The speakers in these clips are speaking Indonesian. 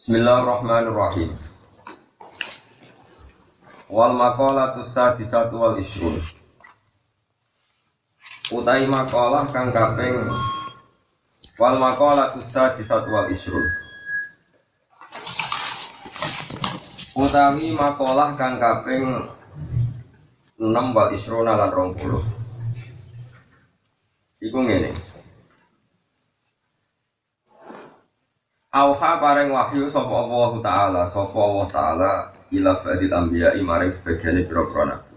Bismillahirrahmanirrahim. Wal maqalatu sadisatu wal isrun. Utai makalah kang kaping wal maqalatu sadisatu wal isrun. Utawi makalah kang kaping 6 wal isruna lan 20. Iku ngene. Auha paring wahyu sapa Allah taala, sapa Allah taala ila badil anbiya maring sebagian pira-pira nabi.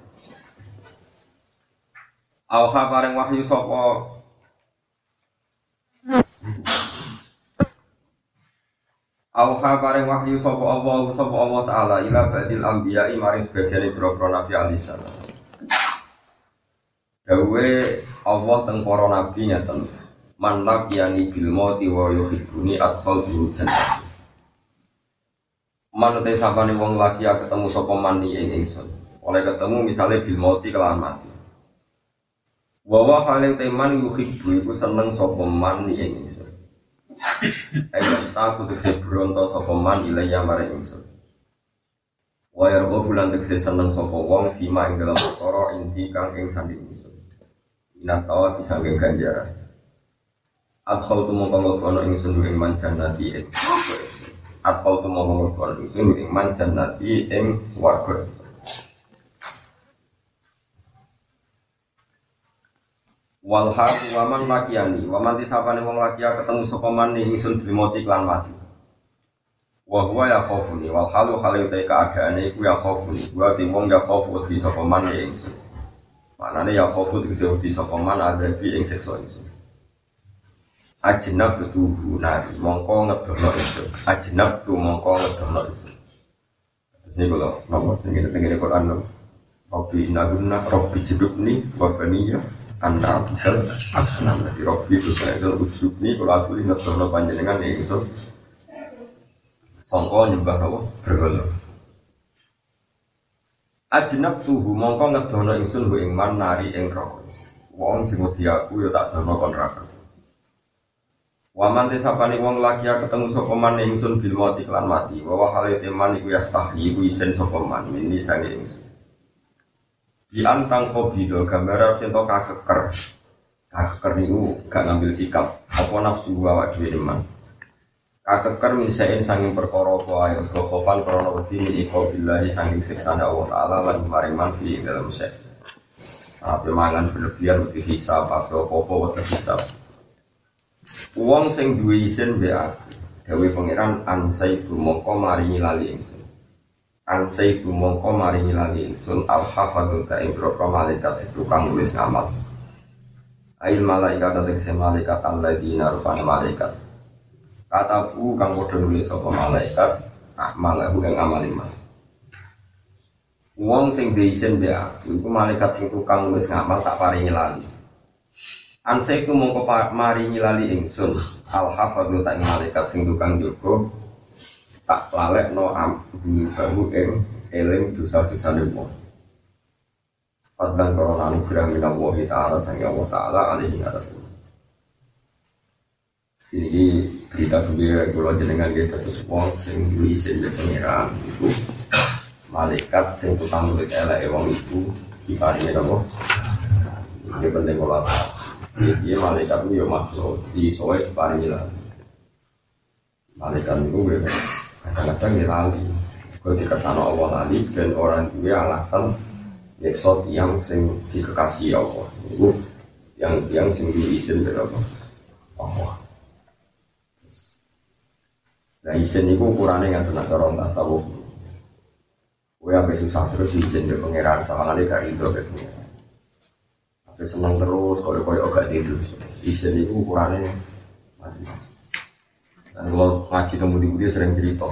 Auha paring wahyu sapa Auha paring wahyu sapa Allah sapa Allah taala ila badil anbiya maring sebagian pira-pira nabi alisan. Dawe Allah teng para nabi nyata man laqiyani bil mauti wa yuhibbuni atfal dulu jannah. Man te sapane laki ketemu sapa man ing ingsun. Oleh ketemu misalnya bil mauti kelawan mati. Wa wa hale teman yuhibbu iku seneng sapa man ing ingsun. Ayo aku tekse bronto sapa man ilaya maring ingsun. Wa yarghabu bulan tekse seneng sapa wong fima ing dalam perkara inti kang ing sanding ingsun. Inasawa bisa ganjaran Adkhal tu mongko ngelbono ingsun ing man jannati ing Adkhal tu mongko ngelbono ingsun ing man jannati ing swarga Wal waman lakiani. Waman tisapane wong lakia ketemu sapa man ingsun bimoti klan mati. Wa huwa ya khaufuni wal halu halu ta keadaane iku ya khaufuni wa ti wong ya khaufu di sapa man ingsun manane ya khaufu di sapa man ada bi ing siksa ingsun ajnab tu nari mongko ngedono itu ajnab tu mongko ngedono itu ini kalau nomor sini kita Quran lo Robbi inaguna Robbi jedubni Wabaniya Anda bidal asnam. Jadi Robbi itu saya itu usubni Kalau aku ini ngedono panjenengan ya itu Songko nyembah nopo berhala. Ajnab tuhu mongko ngedono ingsun bu ingman nari ing rokok. Wong sing aku ya tak dono kon Waman tesapani wong laki ketemu sapa man ingsun bil mati klan mati. Wa wa hale teman iku yastahi iku isen sapa man mini sange ingsun. Di antang kobido gambar sing to kakeker. Kakeker niku gak ngambil sikap apa nafsu awak dhewe iman. Kakeker min saen sanging perkara apa ae khofan min iko billahi sanging siksa Allah taala lan maring man dalam sek. Apa mangan berlebihan wedi hisab apa-apa wedi hisab. Wong sing duwe isin be aku. Dewe pangeran ansaibu mongko maringi lali ingsun. Ansaibu mongko maringi lali ingsun al hafadzul ka ing malaikat si tukang nulis ngamal. Ail malaikat atau malaikat di rupane malaikat. Kataku kang padha nulis sapa malaikat amalahu ing amal iman. Wong sing isin be aku iku malaikat sing tukang nulis ngamal tak paringi lali. Ansai ku mongko mari nyilali ingsun. Al hafadhu tak malaikat sing tukang jogo tak lalek no am bahu ing eling dosa-dosa wong. Padang korona anugerah minallahi ta'ala sang Allah ta'ala alihi atas. Ini berita yang kalau jenengan dia terus wong sing duwe sing pangeran itu malaikat sing tukang nulis elek wong iku diparingi apa? Ini penting kalau Iya malaikat itu ya makhluk. Di soe paling hilang. Malaikat itu gue kadang-kadang ya lali. Kalau dikasih Allah lali dan orang itu alasan Yeksot yang sing dikasih Allah. Itu yang yang sing diizin berapa Allah. Nah izin itu ukurannya yang tenaga orang tasawuf. Gue sampai susah terus izin dari pangeran sama kali gak itu tapi senang terus, kalau kau gak tidur. Isen itu ukurannya masih. Dan kalau ngaji temu di dia sering cerita.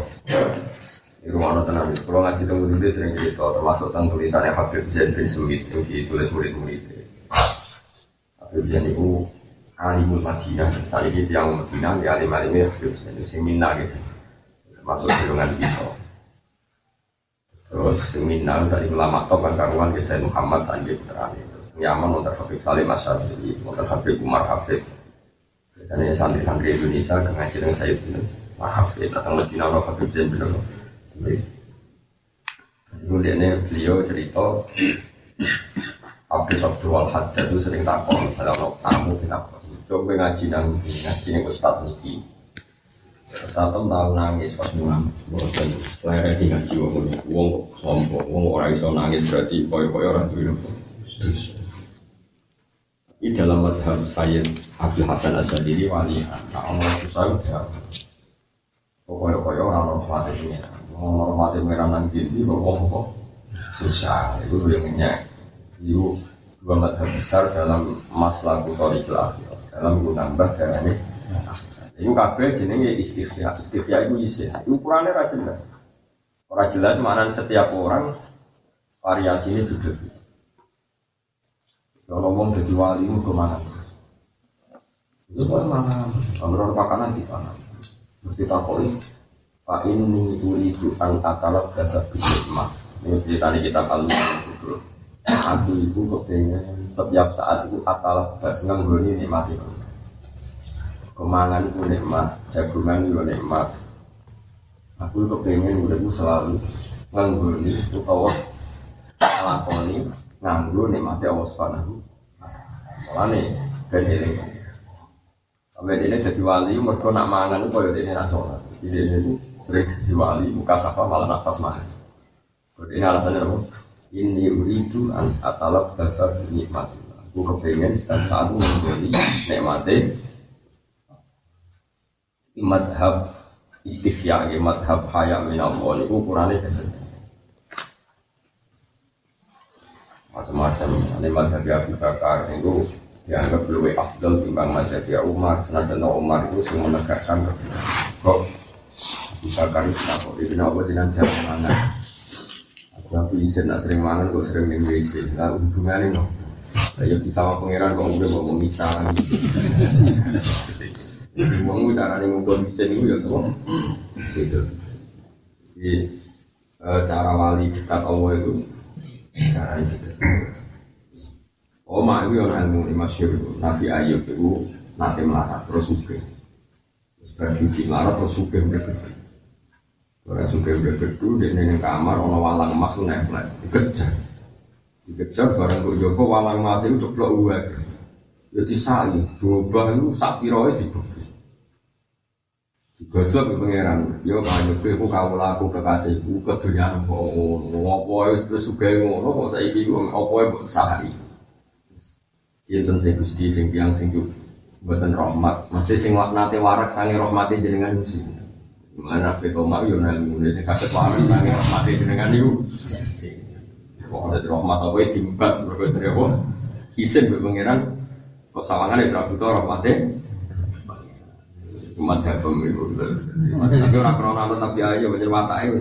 Di rumah nonton nabi. Kalau ngaji temu di dia sering cerita, termasuk tentang tulisannya Habib Zain bin Sumit yang ditulis murid-murid. Habib Zain itu alimul Madinah. Tadi kita yang Madinah, di alim-alimnya Habib Zain itu seminar gitu. Termasuk golongan kita. Terus seminar dari ulama top kan karuan ke Muhammad Sanjay Putra Yaman untuk Habib Salim Asyari, untuk Habib Umar Hafid. Biasanya santri-santri Indonesia ngaji dengan saya itu. maaf ya datang ke orang Habib Zain bin Kemudian beliau cerita Abdul Abdul Haddad itu sering takut kalau tamu kita coba ngaji nang ngaji nih Ustaz Niki. Satu tahun nangis pas mulang bosan selera di ngaji wong ini wong sombong wong orang iso nangis berarti koyo koyo orang tuh terus ini dalam madhab Sayyid Abdul Hasan Asadili wali nah Allah susah udah koyo orang hormati ini orang hormati merah nang gini kok susah itu yang nyak itu dua madhab besar dalam masalah kutori akhir dalam menambah darah ini itu kabeh jenenge istighfar. Istighfar itu isi. Ukurannya ra jelas. Ora jelas mana setiap orang variasi ini beda. Kalau ngomong jadi wali itu ke mana? Itu kok mana? Kalau makanan di mana? Berarti takoi. Pak ini uridu an atalab dasar mah. Ini cerita kita kalau Aku itu kepengen setiap saat itu atalab dasar nganggoni nikmati. Kemangan itu nikmat, jagungan itu nikmat. Aku kepengen udah selalu ngangguni utawa lakoni nganggo nikmati Allah Subhanahu Mulane ben eling. Sampai ini jadi wali, mereka nak mangan itu kalau ini nak sholat. Ini ini sering jadi wali, muka safa malah nafas makan. Jadi ini alasannya apa? Ini uridu an atalab dasar nikmat. Aku kepengen setiap saat menggoli nikmati madhab istifya madhab haya minallah itu ukurannya macam-macam. Ini madhab Abu Bakar itu dianggap lebih afdal timbang madhab ya Umar. Senajan Umar itu semua menegakkan kok Abu Bakar itu kok itu kenapa dengan cara mana aku aku izin nak sering mangan kok sering minum WC. Nah hubungannya kok ya sama pangeran kok udah mau misalnya. Wong cara nih ngumpul bisa nih ya tuh, gitu. Jadi cara wali dekat Allah itu itu. Oh mak itu yang ilmu ini masyur Nabi Ayub itu nanti melarat terus suke. Terus bersuci melarat terus suke udah gede. Orang suke udah gede di neng kamar ono walang emas tuh nempel dikejar. Dikejar barang kok Joko walang emas itu ceplok uang. Jadi sai, coba itu sapi roy dibeli. Gojok ke pangeran, yo banyak kowe ku kau laku kekasihku kedunyan kok ngono. Apa itu sugih ngono kok saiki ku apa mbok sahari. Sinten sing Gusti sing tiyang sing mboten rahmat. Masih sing nate warak sange rahmate jenengan Gusti. Mana pe koma yo nang ngene sing saged warak sange rahmate jenengan niku. Kok ada rahmat apa dimbat mergo dari apa? Isin pangeran kok sawangane ora butuh rahmate umat habem itu tapi orang krono anut tapi ayo banyak watak itu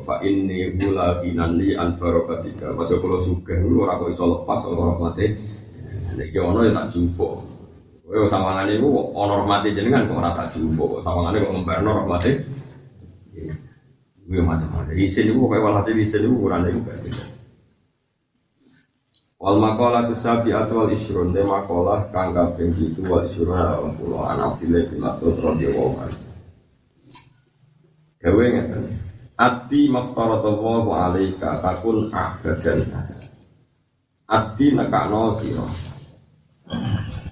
Fa ini mula binani an barokatika Masa kalau suka orang kok iso lepas orang mati Nek ono ya tak jumpa Kowe sawangane iku ono mati jenengan kok ora tak jumpa Sawangane kok ngembarno rahmate Gue macam-macam. Isin itu pokoknya walhasil isin itu ukuran itu gak jelas Wal makola tu sabi atwal isrun de makola kang kaping itu wal isrun ala pulau anak pilih bin Mas'ud radhiyallahu anhu. Gawe ngeten. Ati maftaradallahu alaika takun abadan nas. Ati nekakno sira.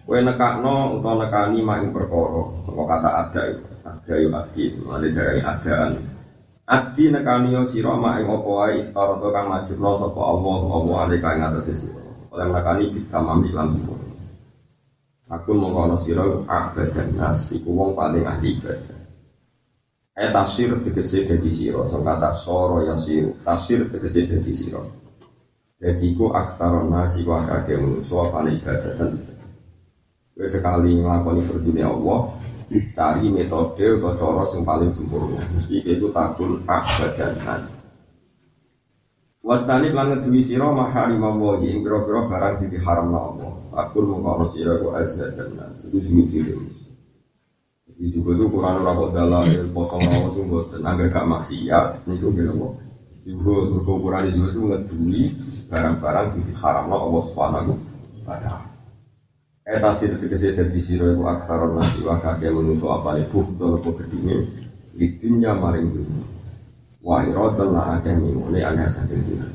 Kowe nekakno utawa nekani mak ing perkara, saka kata ada itu. Ada yo ati, mane dari adaan. Adi nekani yo sira mak ing apa wae kang wajibna sapa Allah apa alika ing atase sira. Oleh nekani kita mami lan sempurna. Aku mengkono sira abadan nas iku wong paling ahli ibadah. Eh tafsir tegese dadi sira, sing kata soro ya sira. Tafsir tegese dadi sira. Jadi ku aksaron nasi wa kakek manusia paling ibadah dan sekali nglakoni berdunia Allah, cari metode atau cara yang paling sempurna. Mesti itu takun abadan nas. Wastani lan ngeduwi sira maharim Allah ing pira-pira barang sing diharamna Allah. Takun mengkono sira ku azadan nas. Itu sing Jadi juga itu Quran ora kok dalil kosong rawat itu mboten angger gak maksiat niku nggih apa. Juga turko Quran juga itu ngeduwi barang-barang sing diharamna Allah Subhanahu wa taala. Eta sir tegese dadi sira iku aksaron nasi wa kakek manusa apane bufdol apa gedine Lidunya maring dunya Wa iratan la akeh mimune aneh saking dunya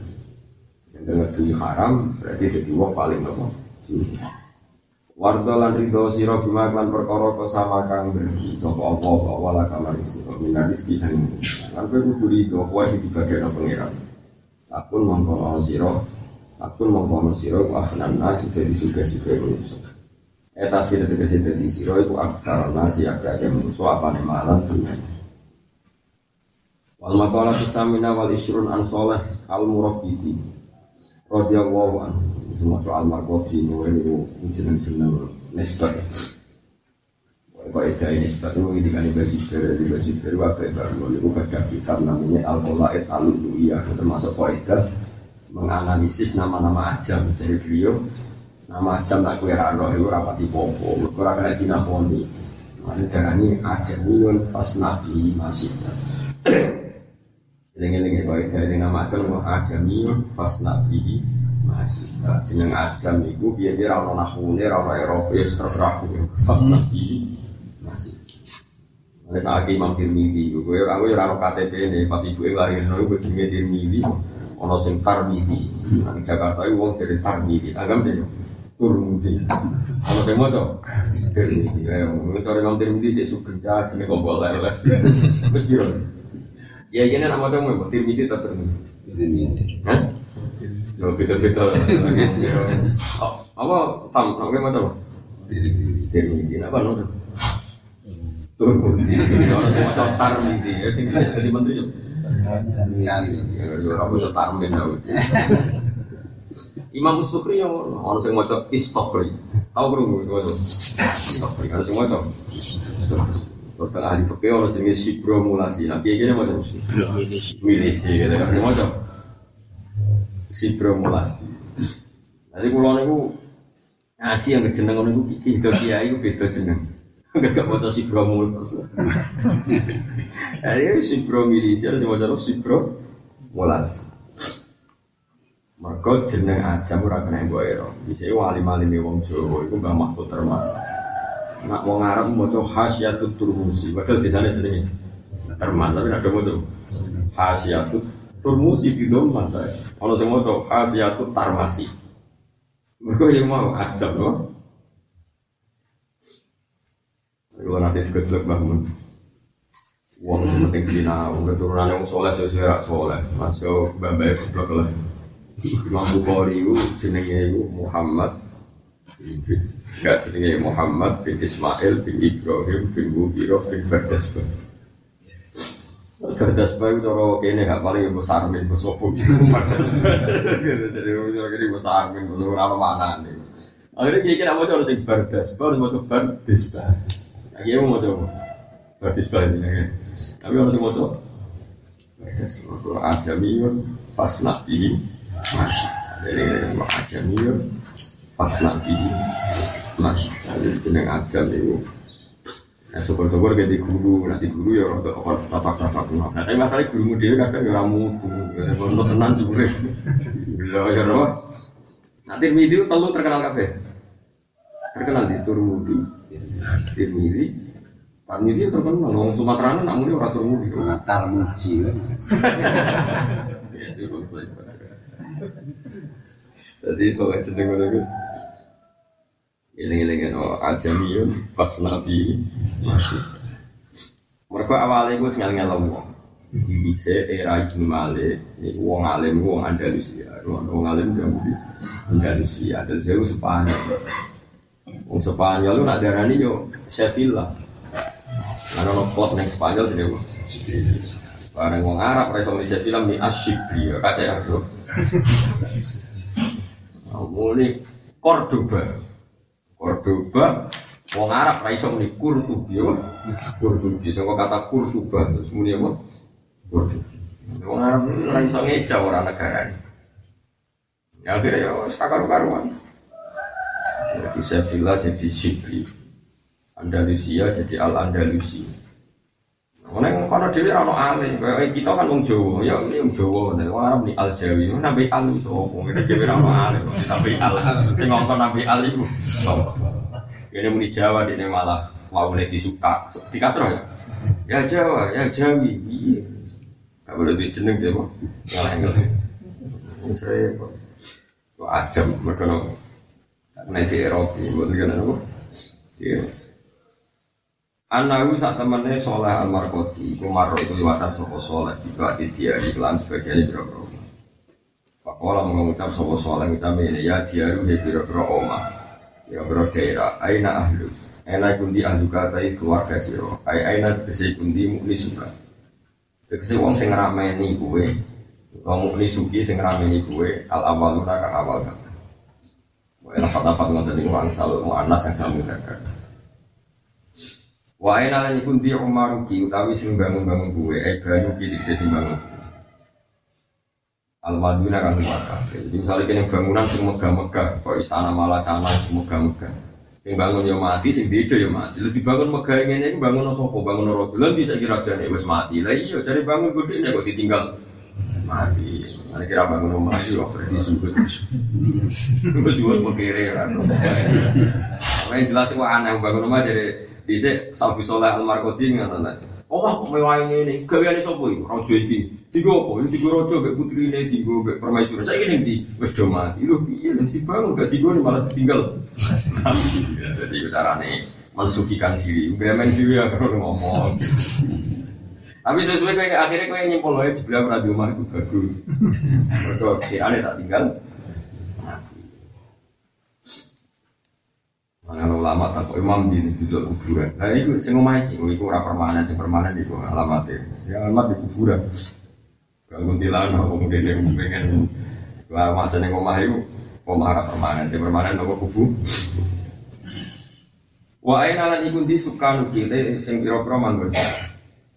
Yang dunya haram berarti jadi wong paling dunya Wardo lan ridho sira bima lan perkara sama kang bergi sapa apa apa wala kamar sira minar rezeki sang lan kowe kudu ridho kowe sing dibagekno pangeran. Akun mongko sira Akun mongko sira ku afnan nas dadi suga-suga manusa. Eta sira tegese dadi sira iku aktar nasi akeh musuh apane malam dunya. Wal maqala samina wal isrun an salih al murabbiti. Radhiyallahu anhu. Semua al marqati niku jeneng-jeneng nisbat. Kok itu ini nisbat itu ketika ini basi dari di basi dari wakai baru itu pada kitab namanya al qolaid al iya termasuk kaidah menganalisis nama-nama ajam dari beliau Nama jam tak kue rano itu rapat di popo, kurang kena dinaponi. Mana darahnya aja milyon pas nabi masih. Lengi-lengi baik dari nama jam mau aja milyon pas nabi masih. Jeneng ajam itu biar biar rano nahune rano Eropa ya terserah pas nabi masih. Ada saat Imam Tirmidzi, gue aku ya rano KTP ini pas ibu lahir, gue jenenge Tirmidzi, ono sing Tarmidzi. Nang Jakarta itu wong dari Tarmidzi, agam deh. Turmudi. Kalau saya mau tuh, Turmudi. Ya, mungkin orang yang Turmudi sih sugeng cah, sini kok boleh lah. Terus biro. Ya ini nama kamu mau Turmudi tak Turmudi. Hah? Yo beda-beda. Apa tam? Apa mau tuh? Turmudi. Apa nonton? Turmudi. Orang semua tahu. Ya sing jadi menteri yo. Ya, ya, Imam Sufri yang orang yang mau istokhri, tahu belum istokhri, ada semua tahu. Terus kalau ahli fikih orang jenis sibro mulasi, nah kayak gini mau milisi, gitu kan, semua tahu. Sibro mulasi. Jadi kalau niku ngaji yang kejeneng niku itu kiai itu beda jeneng. Gak foto sibro mulasi. Jadi sibro milisi, ada semua tahu sibro mulasi. Mereka jeneng aja ora kena mbok ero. Bisa wali-walime wong Jawa iku Mbah Mahfud Termas. Nak wong Arab maca Hasyatut Turmusi, padahal desane jenenge Termas tapi nak maca Hasyatut Turmusi di dom mata. Ono sing maca Hasyatut Tarmasi. Mereka yang mau aja loh. Kalau nanti kecil bangun, uang sementing sinau, keturunan yang soleh sesuai soleh, masuk babai keblok lah. Imam Bukhari itu jenenge Muhammad Gak jenenge Muhammad bin Ismail bin Ibrahim bin Mubiroh bin Bardasbah Bardasbah itu cara kene gak paling ibu sarmin ibu sopo Jadi ini ibu sarmin ibu apa mana nih Akhirnya dia kira mau coba sing Bardasbah harus mau coba Bardasbah Akhirnya mau coba Bardasbah ini Tapi harus mau coba Bardasbah Ajamiyun pas nabi masih dari macam itu pas dari jeneng adam itu Nah, syukur-syukur jadi guru, nanti guru ya orang tapak-tapak Nah, tapi masalah guru dia kadang ya ramu, untuk tenang juga. Bila ya apa? Nanti video telu terkenal kafe. Terkenal di Turmudi, Tirmidhi, Tarmidhi terkenal. Orang Sumatera nak muni orang Turmudi. Tarmuji. Ya, sih, jadi soalnya sedang ngono Gus. Iling-iling oh ajamiyun pas nabi masih. Mereka awalnya gue sengal ngel wong. Bisa era Ibnu Malik, ini wong alim, wong Andalusia, wong alim dari Andalusia, dan jauh Spanyol. Wong Spanyol lu nak darani yo Sevilla. Karena no klub neng Spanyol jadi wong. Barang wong Arab, rasa di Sevilla mi asyik dia, kacau aku. Mulai Cordoba, Cordoba, wong Arab ra iso muni Kurtubi, Kurtubi, saka kata Kurtuba terus muni apa? Kurtubi. Wong Arab ra iso ngeja ora negara ini. Ya akhirnya ya wis karuan Jadi Sevilla jadi Sibri, Andalusia jadi Al Andalusi. Neng kono dhewe alim, kaya kita kan wong Jawa, ya ini wong Jawa, nek wong Arab Al Jawi, nabi Al itu wong iki dhewe ora ono alim, nabi Al, sing ngongkon nabi Al iku. Ini muni Jawa, ini malah mau disuka. Dikasroh ya? Ya Jawa, ya Jawi. Iya. Gak boleh dijeneng Pak. Ngalah-ngalah. Saya, Pak. Kok ajam, nopo. Karena di Eropa, buat negara nopo. Iya. Anahu saat temennya soleh almarkoti, kumaro itu liwatan sopo soleh, di dia iklan sebagian biro-biro. Pakola mengucap sopo soleh kita ini ya dia lu biro-biro oma, biro-biro daerah, aina ahlu, Aina kundi ahlu kata keluarga siro. Aina tegese kundi mukni suka. Tegese wong sing ngrameni kuwe. Wong mukni suki sing ngrameni kuwe al awaluna kang awal kata. Wa ila fatafat ngoten niku wong salu muannas yang salu kata. Wa aina lan kundi umaruki utawi sing bangun-bangun kuwe ay banyu ki tegese sing bangun. Al-Madinah kan Jadi misalnya kini bangunan sing megah-megah, kok istana malah tanah sing megah-megah. Yang bangun yo mati, sing beda yo mati. Lebih bangun megah ini, bangun sopo, bangun rojo. Lalu bisa kira aja nih, wes mati. Lah iya, cari bangun gede ini kok ditinggal mati. Mana kira bangun rumah itu kok berarti sugut. Gue sugut pekiri kan. Yang jelas kok aneh bangun rumah jadi bisa Safi Soleh Almarkoti nggak Allah mewah ini, gaweane sapa iku? Raja iki. Tiga apa? Ini tiga raja mbek putrine, tiga mbek permaisuri. Saya ini di wis do mati. Lho piye lan dibangun gak tiga malah tinggal. Jadi carane mensucikan diri. Bemen diri ya kalau ngomong. Tapi sesuai kayak akhirnya kayak nyimpul aja di belakang radio mah itu bagus. Mereka kirane tak tinggal. Mana ulama tak kok imam di duduk kuburan. Nah itu sing omah iki, iku ora permanen, sing permanen iku alamate. Ya alamat di kuburan. Kalau kuntilan apa mungkin dia pengen lah masa ning omah iku omah ora permanen, sing permanen apa kubu. Wa aina lan iku di sukanu kite sing pira-pira manggon.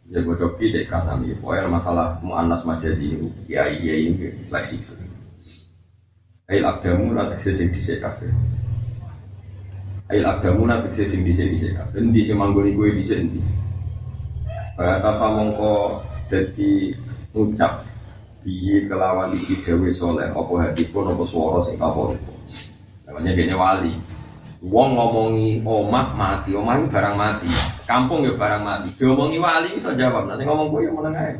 Ya bodok ki cek kasami, pokoke masalah muannas majazi iya ini fleksibel. Ail abdamu la tekse sing dhisik. Ail agdamu nanti saya sing dhisik dhisik kabeh. Endi sing manggoni kowe dhisik endi? Kata mongko dadi ucap biye kelawan iki dewe soleh apa pun apa swara sing kapol. Namanya dene wali. Wong ngomongi omah mati, omah ini barang mati. Kampung ya barang mati. Diomongi wali bisa jawab. Nanti ngomong gue yang meneng ae.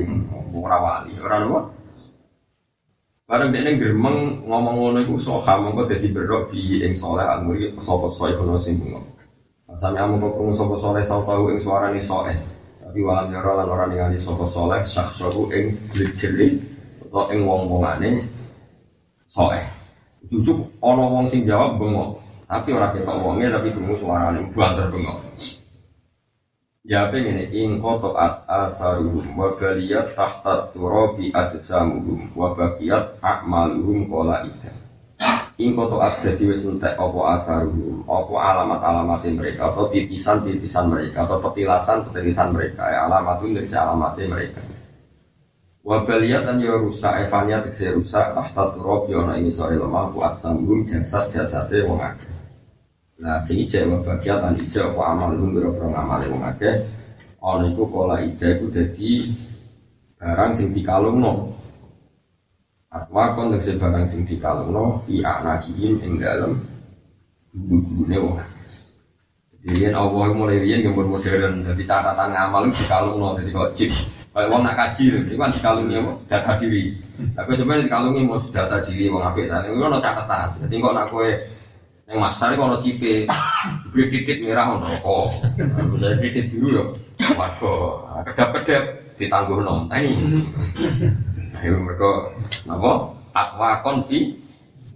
Ora wali, ora apa? Barang dia neng geremeng ngomong ngono iku soha mongko dadi berok bi ing soleh anguri sapa soe kono sing bungo. Sami amu kok krungu sapa soleh sau tahu ing suarane soe. Tapi walam yara lan ora ningali sapa soleh syahsahu ing jeli atau ing wong-wongane soe. Jujuk ana wong sing jawab bengok. Tapi ora ketok wonge tapi krungu suarane banter bengok. Ya pengen ing koto at asaruhum wa baliyat tahta turabi adsamuhum wa bakiyat a'maluhum kola ida. Ing koto at jadi wis entek opo asaruhum, opo alamat-alamat mereka atau titisan-titisan mereka atau petilasan-petilasan mereka ya alamatun dari alamatnya mereka. Wa baliyat dan ya rusak evania tekse rusak tahta turabi ana ini sore lemah ku adsamuhum jasad-jasadnya wong. Nah, sing ijek wa bagiat an ijek apa amal lu biro-biro ngamale wong akeh. Ana iku kala ijek iku dadi barang sing dikalungno. Atwa kon tegese barang sing dikalungno fi anakihim ing dalem guru-gurune wong. Jadi Allah mulai riyen gambar modern, jadi catatan ngamal itu dikalungno, jadi kok chip. Kayak wong nak kaji itu kan dikalungi apa? Data diri. Tapi sebenarnya dikalungi mau data diri wong apik. Nah, itu ono catatan. Jadi kok nak kowe yang masar itu kalau cipe, diberi titik merah untuk rokok. Bisa titik biru ya, warga. Kedap-kedap ditangguh nom. Ini, ayo mereka apa? Akwa konfi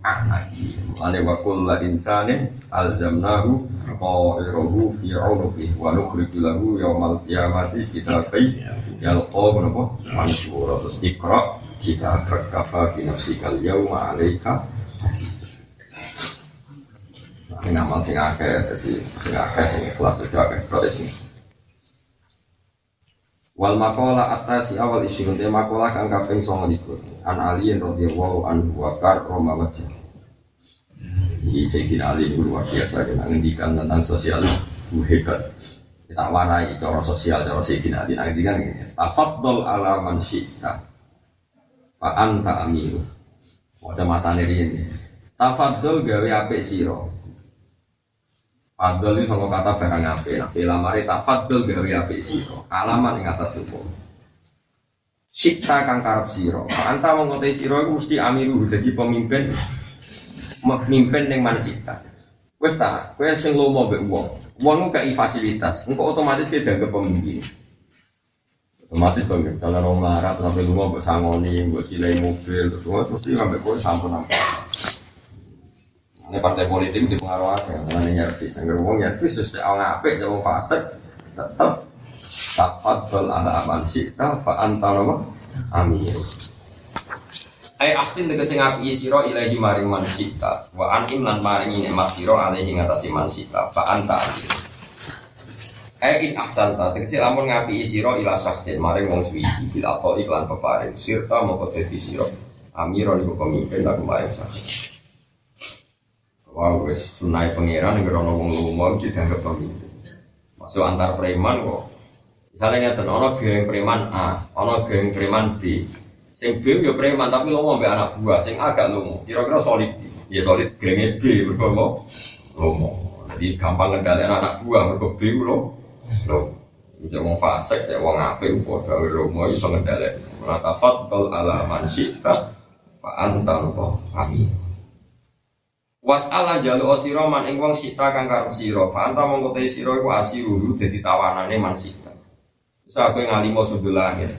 anaki. Ane wakul la insane alzamnahu qairahu fi unuqi wa nukhriju lahu yaumal qiyamati kitabai yalqa napa mansura terus ikra kita kafa fi nafsikal yauma alaika hasib sing amal sing akeh dadi sing akeh sing ikhlas itu akeh protes ini Wal makola atas si awal isi te makola kang kaping songo likur an aliyin radhiyallahu anhu wa kar roma wajah. Ini Sayyidina Ali itu luar biasa dengan ngendikan tentang sosial hebat. Kita warai cara sosial cara Sayyidina Ali ngendikan ini. Tafadhol ala man syi'ta. Fa anta amiru. Ada mata ini. Tafadhol gawe apik sira. Fadl itu sama kata barang ape. Nah, bila mari tak fadl gawe ape siro. Alamat yang atas sepo. Sikta kang karep siro. Anta mengkotai siro itu mesti amiru jadi pemimpin. Pemimpin yang mana sikta. Wes tak, kue sing lomo be uang. Uang gak fasilitas. Engkau otomatis kita dianggap pemimpin. Otomatis dong, misalnya orang larat sampai rumah buat sangoni, buat silai mobil, terus mesti sampai kue sampun apa. Ini partai politik dipengaruhi, karena ini nyervis. Yang ngomong nyervis, terus dia orang apik, dia orang fasik, tetap tafadhol ala aman syi'ta fa anta nama amir. Ai asin tegese ngapi sira ilahi maring man sita wa an lan maring nikmat sira alaihi ngatasi man sita fa anta Ai in ahsanta tegese lamun ngapi sira ila saksin maring wong suwiji bil atau iklan peparing sirta moko dadi sira amiro niku pemimpin lagu maring saksin Wah, wes sunai pangeran yang gerono wong lumo dianggap pemimpin. Masuk antar preman kok. Misalnya ngeten, ono geng preman A, ono geng preman B. Sing B yo preman tapi lomo mbek anak buah, sing A gak lomo. Kira-kira solid. Ya solid genge B mergo lomo. Jadi gampang ngendhalekno anak buah mergo B lo. Lomo. Cek wong fasik, cek wong apik padha lomo iso ngendhalek. Ora tafaddal ala man syi'ta fa anta amin. Was ala jalu osiro man ing wong sita kang karep sira fa anta mongko te sira iku asiru dadi tawanane man sita. Bisa yang ngalimo sudul langit.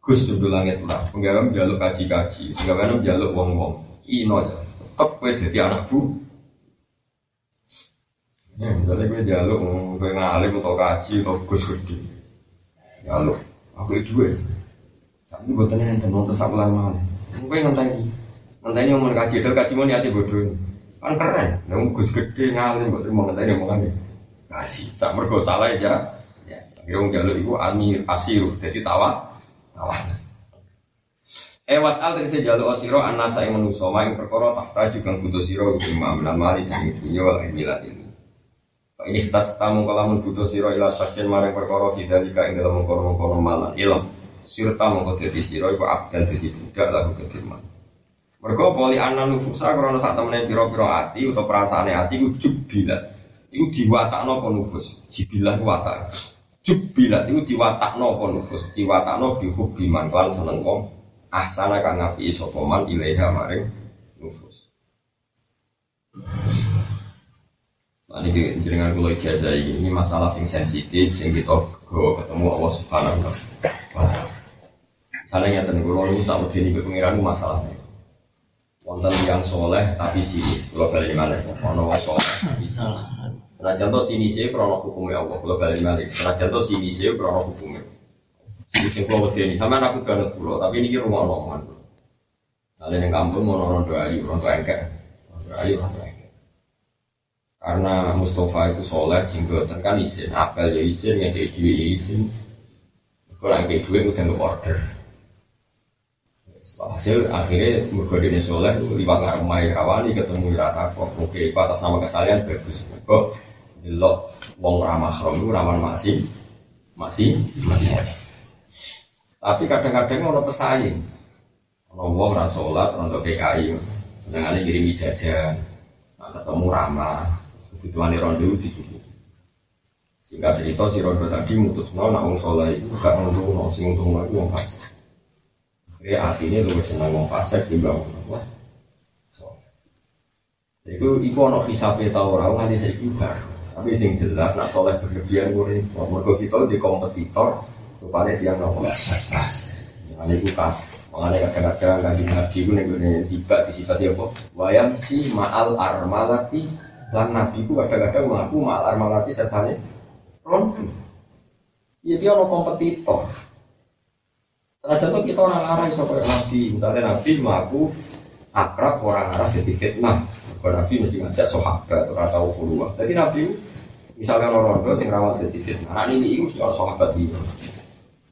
Gus sudul langit lah. Penggawe jaluk kaji-kaji. Penggawe jaluk wong-wong. Ino ya. Tetep kowe dadi anak bu. Ya, gue jaluk, gue ngalim atau kaji atau gus gede. Jaluk, aku itu. Tapi tanya yang tenang terus aku lama nih. Gue ngenteni, ngenteni ngomong kaji, terus kaji mau niati bodoh ini. Kan keren, nemu gus gede ngalim, gue terima ngenteni omongannya. Kaji, tak mergo salah ya. Akhirnya wong jaluk iku amir asiru, jadi tawa, tawa. Eh wasal tegese jaluk osiro anasa ing manusa ing perkara tahta juga butuh sira imam lan mali sing dunya wal milat ini. Ini kita tamu kalau butuh siro ila saksen maring perkara fidzalika ing dalam mengkono-mengkono malan ilm. Sirta mongko dadi sira iku abdan dadi budak lagu kedirman. Mergo poli anan nufusa krana sak temene pira-pira ati utawa perasaane ati iku jubilat. Iku diwatakno apa nufus? Jibilah watak. Jubilat itu diwatakno apa nufus Diwatakno bihub biman Klan seneng kong Ahsana kang ngapi isopoman ilaiha maring nufus Nah ini jenengan kulo ijazah ini masalah sing sensitif sing kita ketemu Allah Subhanahu wa taala. Ngeten kulo niku tak niku pengiran masalahnya. Wonten yang soleh tapi sinis, kulo bali mana? Ono wong soleh tapi sinis. Senajan to sini sih krono hukumnya Allah. Kalau balik balik. Senajan to sini sih krono hukumnya. Ini sing kalau ini sama aku banget pulau. Tapi ini rumah omongan. Kalian yang kampung mau nonton doa ayu, nonton engkek, doa ayu, nonton engkek. Karena Mustafa itu soleh, jenggotan kan isin, apel ya isin, yang kayak duit ya isin. Kalau yang kayak duit udah order. Hasil akhirnya mergodi soleh liwat ngarumai rawani ketemu rata kok oke atas nama kesalahan bagus kok Delok wong ramah itu rawan masih masih masih. Tapi kadang-kadang ono pesaing. Ono wong ra salat untuk PKI. Sedangkan kirim jajan. Nah, ketemu ramah. Kebutuhan rondo dicukupi. Sehingga cerita si rondo tadi mutus no, nak wong soleh itu gak nuntuk no, sing untung wong Akhirnya artinya lu senang wong di bawah wong Itu ibu ono visa peta orang nganti saya baru. Tapi sing jelas nak soleh berlebihan gue ini. Mereka kita di kompetitor, rupanya dia nopo pas. Makanya itu kan, makanya kadang-kadang kaji nabi itu nih tiba disifati apa? Wayam si maal armalati dan nabi itu kadang-kadang mengaku maal armalati sertanya rondu. Ya dia no kompetitor. Setelah contoh kita orang arah iso nabi, misalnya nabi mengaku akrab orang arah jadi fitnah. Kalau Nabi mesti ngajak sahabat atau tahu keluar. Jadi Nabi misalnya orang rondo sing rawat jadi fitnah. Anak ini itu mesti orang sahabat ini.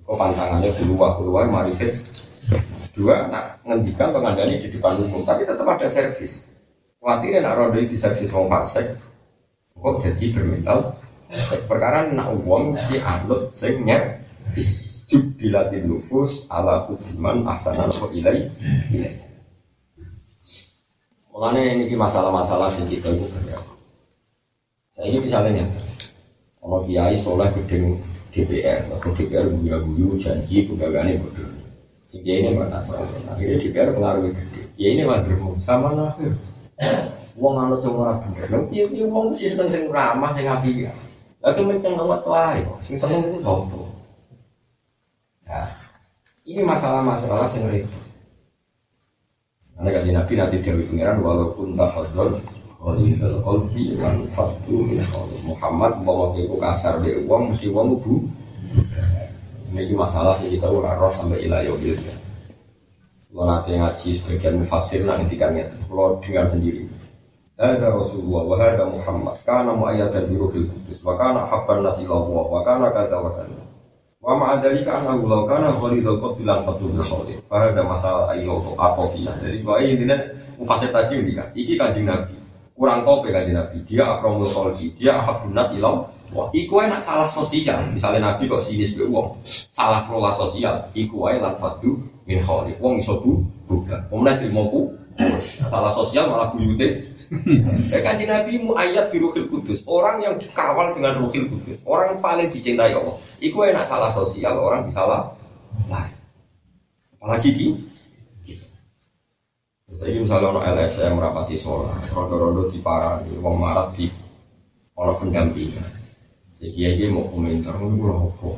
Kok pantangannya keluar keluar mari fit. Dua, nak ngendikan pengandani di depan umum, tapi tetap ada servis. Khawatir nak rondo di servis wong fasik. Kok jadi bermental? Perkara nak uang mesti anut sing nyervis. Jubilatin nufus ala hudiman ahsanan wa ilai. Mengenai ini masalah-masalah sing kita itu Saya ini misalnya kalau kiai soleh gedeng DPR, kalau DPR guyu guyu janji pegawainya bodoh. Sehingga ini mana? Akhirnya DPR pengaruh gede. Ya ini mah sama lah. Wong anu cuma ora bener. Piye piye wong sing seneng sing ramah sing apik ya. Lah ki menceng awak wae sing seneng itu sopo. Ya. Ini masalah-masalah repot. Karena kaji Nabi nanti Dewi Pengiran walaupun tafadol Khalifal qalbi man fatu min Muhammad bawa ke kasar be uang mesti uang bu. Ini masalah sih kita ora roh sampai ilayah gitu. Kalau nanti ngaji sebagian mufasir nanti kan kalau dengar sendiri. Ada Rasulullah wa hada Muhammad kana mu'ayyadan bi ruhil qudus wa kana habban nasi Allah wa kata wa wa ma'a dzalika annahu law kana khalidul qalbi lan fatu bil khalid fa hada masalah ayo atofiyah jadi bahwa ini mufasir tadi ini kan iki kanjeng Nabi kurang kopi kanjeng Nabi dia akramul khalqi dia habbun nas ilau Wah, iku enak salah sosial. Misalnya Nabi kok sinis be wong, salah kelola sosial. Iku ae lan fatu min khali. Wong iso bu, bukan. Wong nek mau salah sosial malah buyute Ya kan Nabi mu ayat di Ruhil Kudus. Orang yang dikawal dengan Ruhil Kudus Orang yang paling dicintai Allah Itu enak salah sosial, orang bisa lah. Apalagi di Jadi misalnya ono LSM rapati sholat Rondo-rondo di parah Wong marat di Ono pendampingan. Jadi dia mau komentar Ini apa?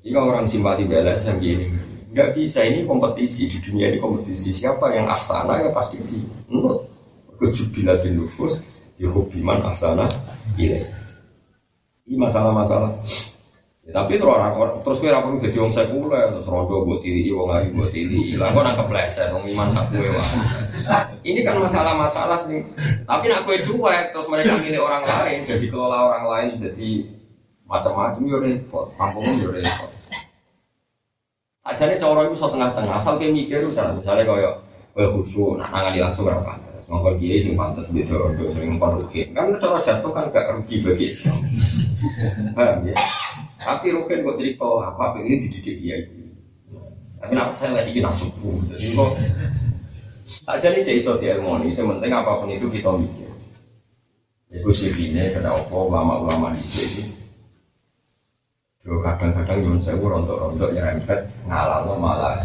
Jika orang simpati di LSM gini Nggak bisa ini kompetisi di dunia ini kompetisi siapa? Yang aksana ya pasti di menurut kejubilatin nufus yuhubiman asana ini ini masalah-masalah. Ya, tapi terus orang, orang terus kira perlu jadi orang sekuler terus rondo buat tiri wong hari buat tiri hilang kok nangkep leset wong iman sakwe ini kan masalah-masalah sih. Tapi nak kue cuek terus mereka milih orang lain jadi kelola orang lain jadi macam-macam yo repot. Kampung yo repot aja nih cowok itu so tengah-tengah asal kayak mikir misalnya kayak Kue khusyuk, nak nangani langsung berapa pantas. Ngomong dia sing pantas beda untuk sering rukin. Kan cara jatuh kan gak rugi bagi Islam. Paham ya? Tapi rukin kok cerita apa ini dididik dia itu. Tapi kenapa saya lagi kena subuh? Jadi kok tak jadi cek iso diharmoni. Sementing apa pun itu kita mikir. Itu sih ini kenapa ulama-ulama di sini. Kadang-kadang yang saya rontok-rontok nyerempet ngalah malah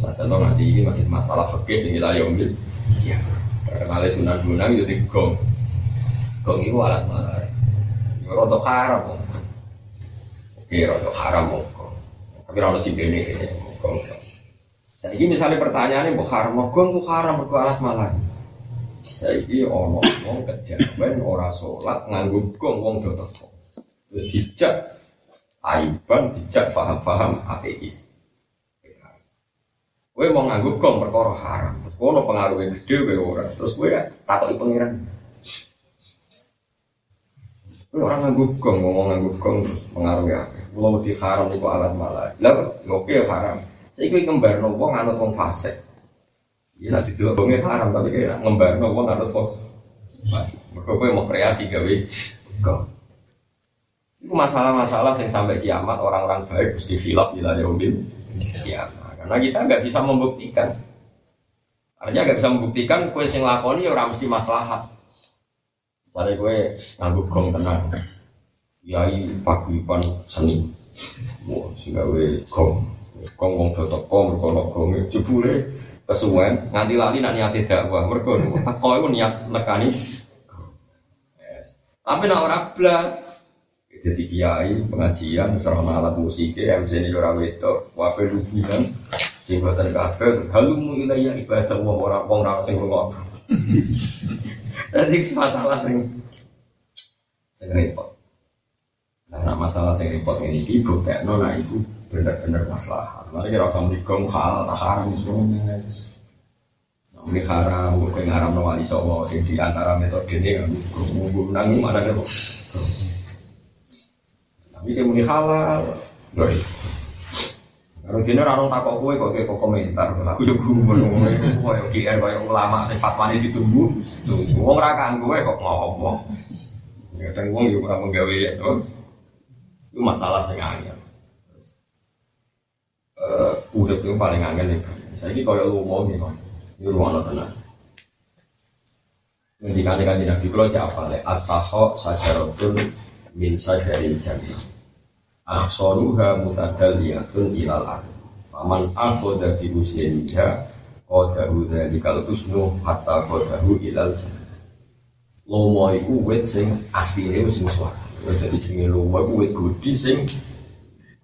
Nah, contoh ngaji ini masih masalah fakir sing kita yomil. Iya. Terkenal sunan gunung jadi gong. Gong itu alat mana? Itu roto haram. Oke, roto haram kok. Tapi roto si bene gong. Jadi ini misalnya pertanyaannya mau haram, mau gong tuh haram, mau alat malah. Saiki ono wong kejawen ora salat nganggo gong wong do teko. Dijak aiban dijak faham-faham ateis. Kowe mau nganggo gong perkara haram. Terus kono pengaruhnya gede kowe ora. Terus kowe takoki pangeran. Kowe orang nganggo gong, ngomong nganggo gong terus pengaruhnya apa? Kulo wedi haram niku alat malah. Lah ya oke haram. Saiki kembarno wong anut wong fasik. Ya nek didelok gonge haram tapi kayak ngembarno wong anut wong. Mergo kowe mau kreasi gawe gong. Itu masalah-masalah yang sampai kiamat orang-orang baik mesti khilaf ila yaumil kiamat. Karena kita nggak bisa membuktikan. Artinya nggak bisa membuktikan kue sing lakoni ya orang mesti maslahat. Misalnya kue nganggu gong tenang, yai paguyuban seni, wah sehingga kue gong, gong gong do teko mereka nok gong jebule kesuwen nganti lali nak niat dakwah mereka teko itu niat nekani. Tapi nak orang blas, jadi kiai pengajian serana alat musik MC ini orang itu wafe lubunan sing boten kabeh halumu ilayya ibadah wong ora wong ora sing ngrungok jadi masalah sing sing repot. Nah masalah sing repot ini ibu kayak nona ibu bener-bener masalah. Mari kita usah menikung hal tak haram semuanya ini haram, gue ngaram no wali sobo sing di antara metode ini gue menang mana deh tapi kayak muni halal, doi. Kalau dina orang takut kue kok kayak komentar, aku juga gumun kue GR kue ulama sing fatwanya ditunggu, tunggu, wong rakan gue kok ngomong. Kadang wong juga orang menggawe ya, itu masalah sing angel. Uh, udah yang paling angel nih, saya ini kalau lu mau nih, ini ruang tenang. Ngendikane kanjeng Nabi kula cek apale as-saho sajaratun min sajaril jannah. Aksaruha mutadalliyatun ilal ard. Faman akhadha bi usniha qadahu dzalikal usnu hatta qadahu ilal. Lomo iku wit sing asline wis swarga. Dadi jenenge lomo iku wit gedhi sing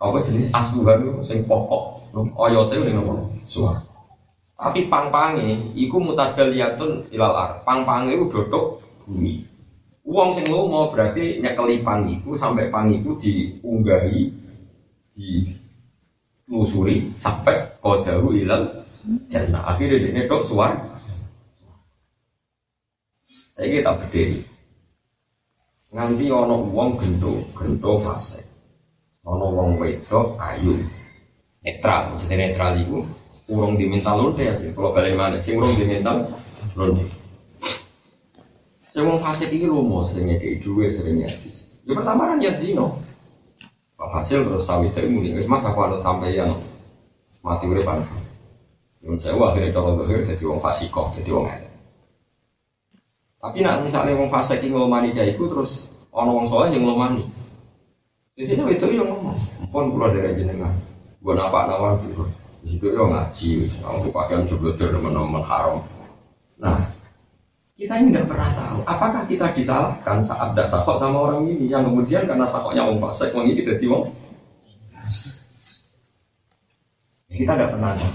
apa jenenge asluhan sing pokok. Oyote ning nopo? Swarga. Tapi pang-pange iku mutadaliyatun ilal ar. Pang-pange iku dotok bumi. Uang sing mau berarti nyekeli pang iku sampai pang iku diunggahi di lusuri sampai kodahu ilal jannah. Akhirnya dia dok suar. Saya kita berdiri. Nganti ono uang gento, gento fase. Ono uang wedok ayu. Netral, maksudnya netral itu urung diminta lonte ya kalau balik mana sing urung diminta lonte saya mau fasik ini lomo seringnya kayak duit seringnya habis. Ya pertama kan ya zino hasil terus sawit itu muni. Wis mas aku ada sampai yang mati udah panas Menurut saya akhirnya cara dohir jadi wong fasikoh jadi wong ada tapi nak misalnya wong fasik ini ngomani jaiku terus ono wong soleh yang ngomani jadi itu yang ngomong. Pun keluar dari jenengan. Buat apa nawar gitu di situ ya ngaji, aku pakaian coba teman-teman haram. Nah, kita ini tidak pernah tahu apakah kita disalahkan saat ada sakok sama orang ini? Yang kemudian karena sakoknya wong fasik wong ini jadi wong kita tidak pernah tahu.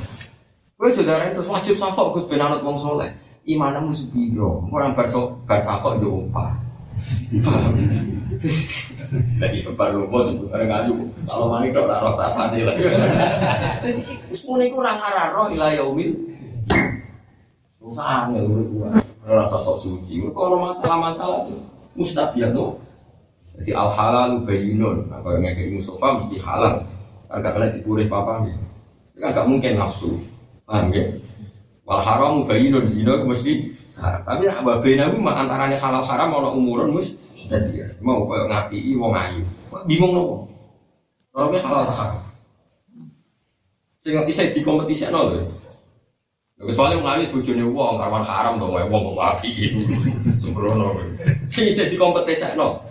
Gue saudara itu wajib sakok gue benanut wong soleh. Imanmu sebiro orang berso bersakok yo umpah paham? Lagi baru mau sebenarnya ngaju kalau mana itu orang roh tasane lah. Jadi semua itu orang arah roh ilah yaumil. Susah rasa sok suci kalau masalah-masalah mustabiah tuh jadi al halal bayinun nah kalau ngekei Mustafa mesti halal kan gak kena dipurih papa nih kan gak mungkin nafsu paham ya wal haram bayinun zina mesti haram. Tapi nak babena ku antaranya halal haram ana umurun dia. Mau koyo ngapi wong ayu. Bingung nopo? Kalau halal haram. Sing bisa dikompetisikno lho. Kecuali wong ayu bojone wong karwan haram dong wong kok. Sembrono. Sing jadi kompetisikno.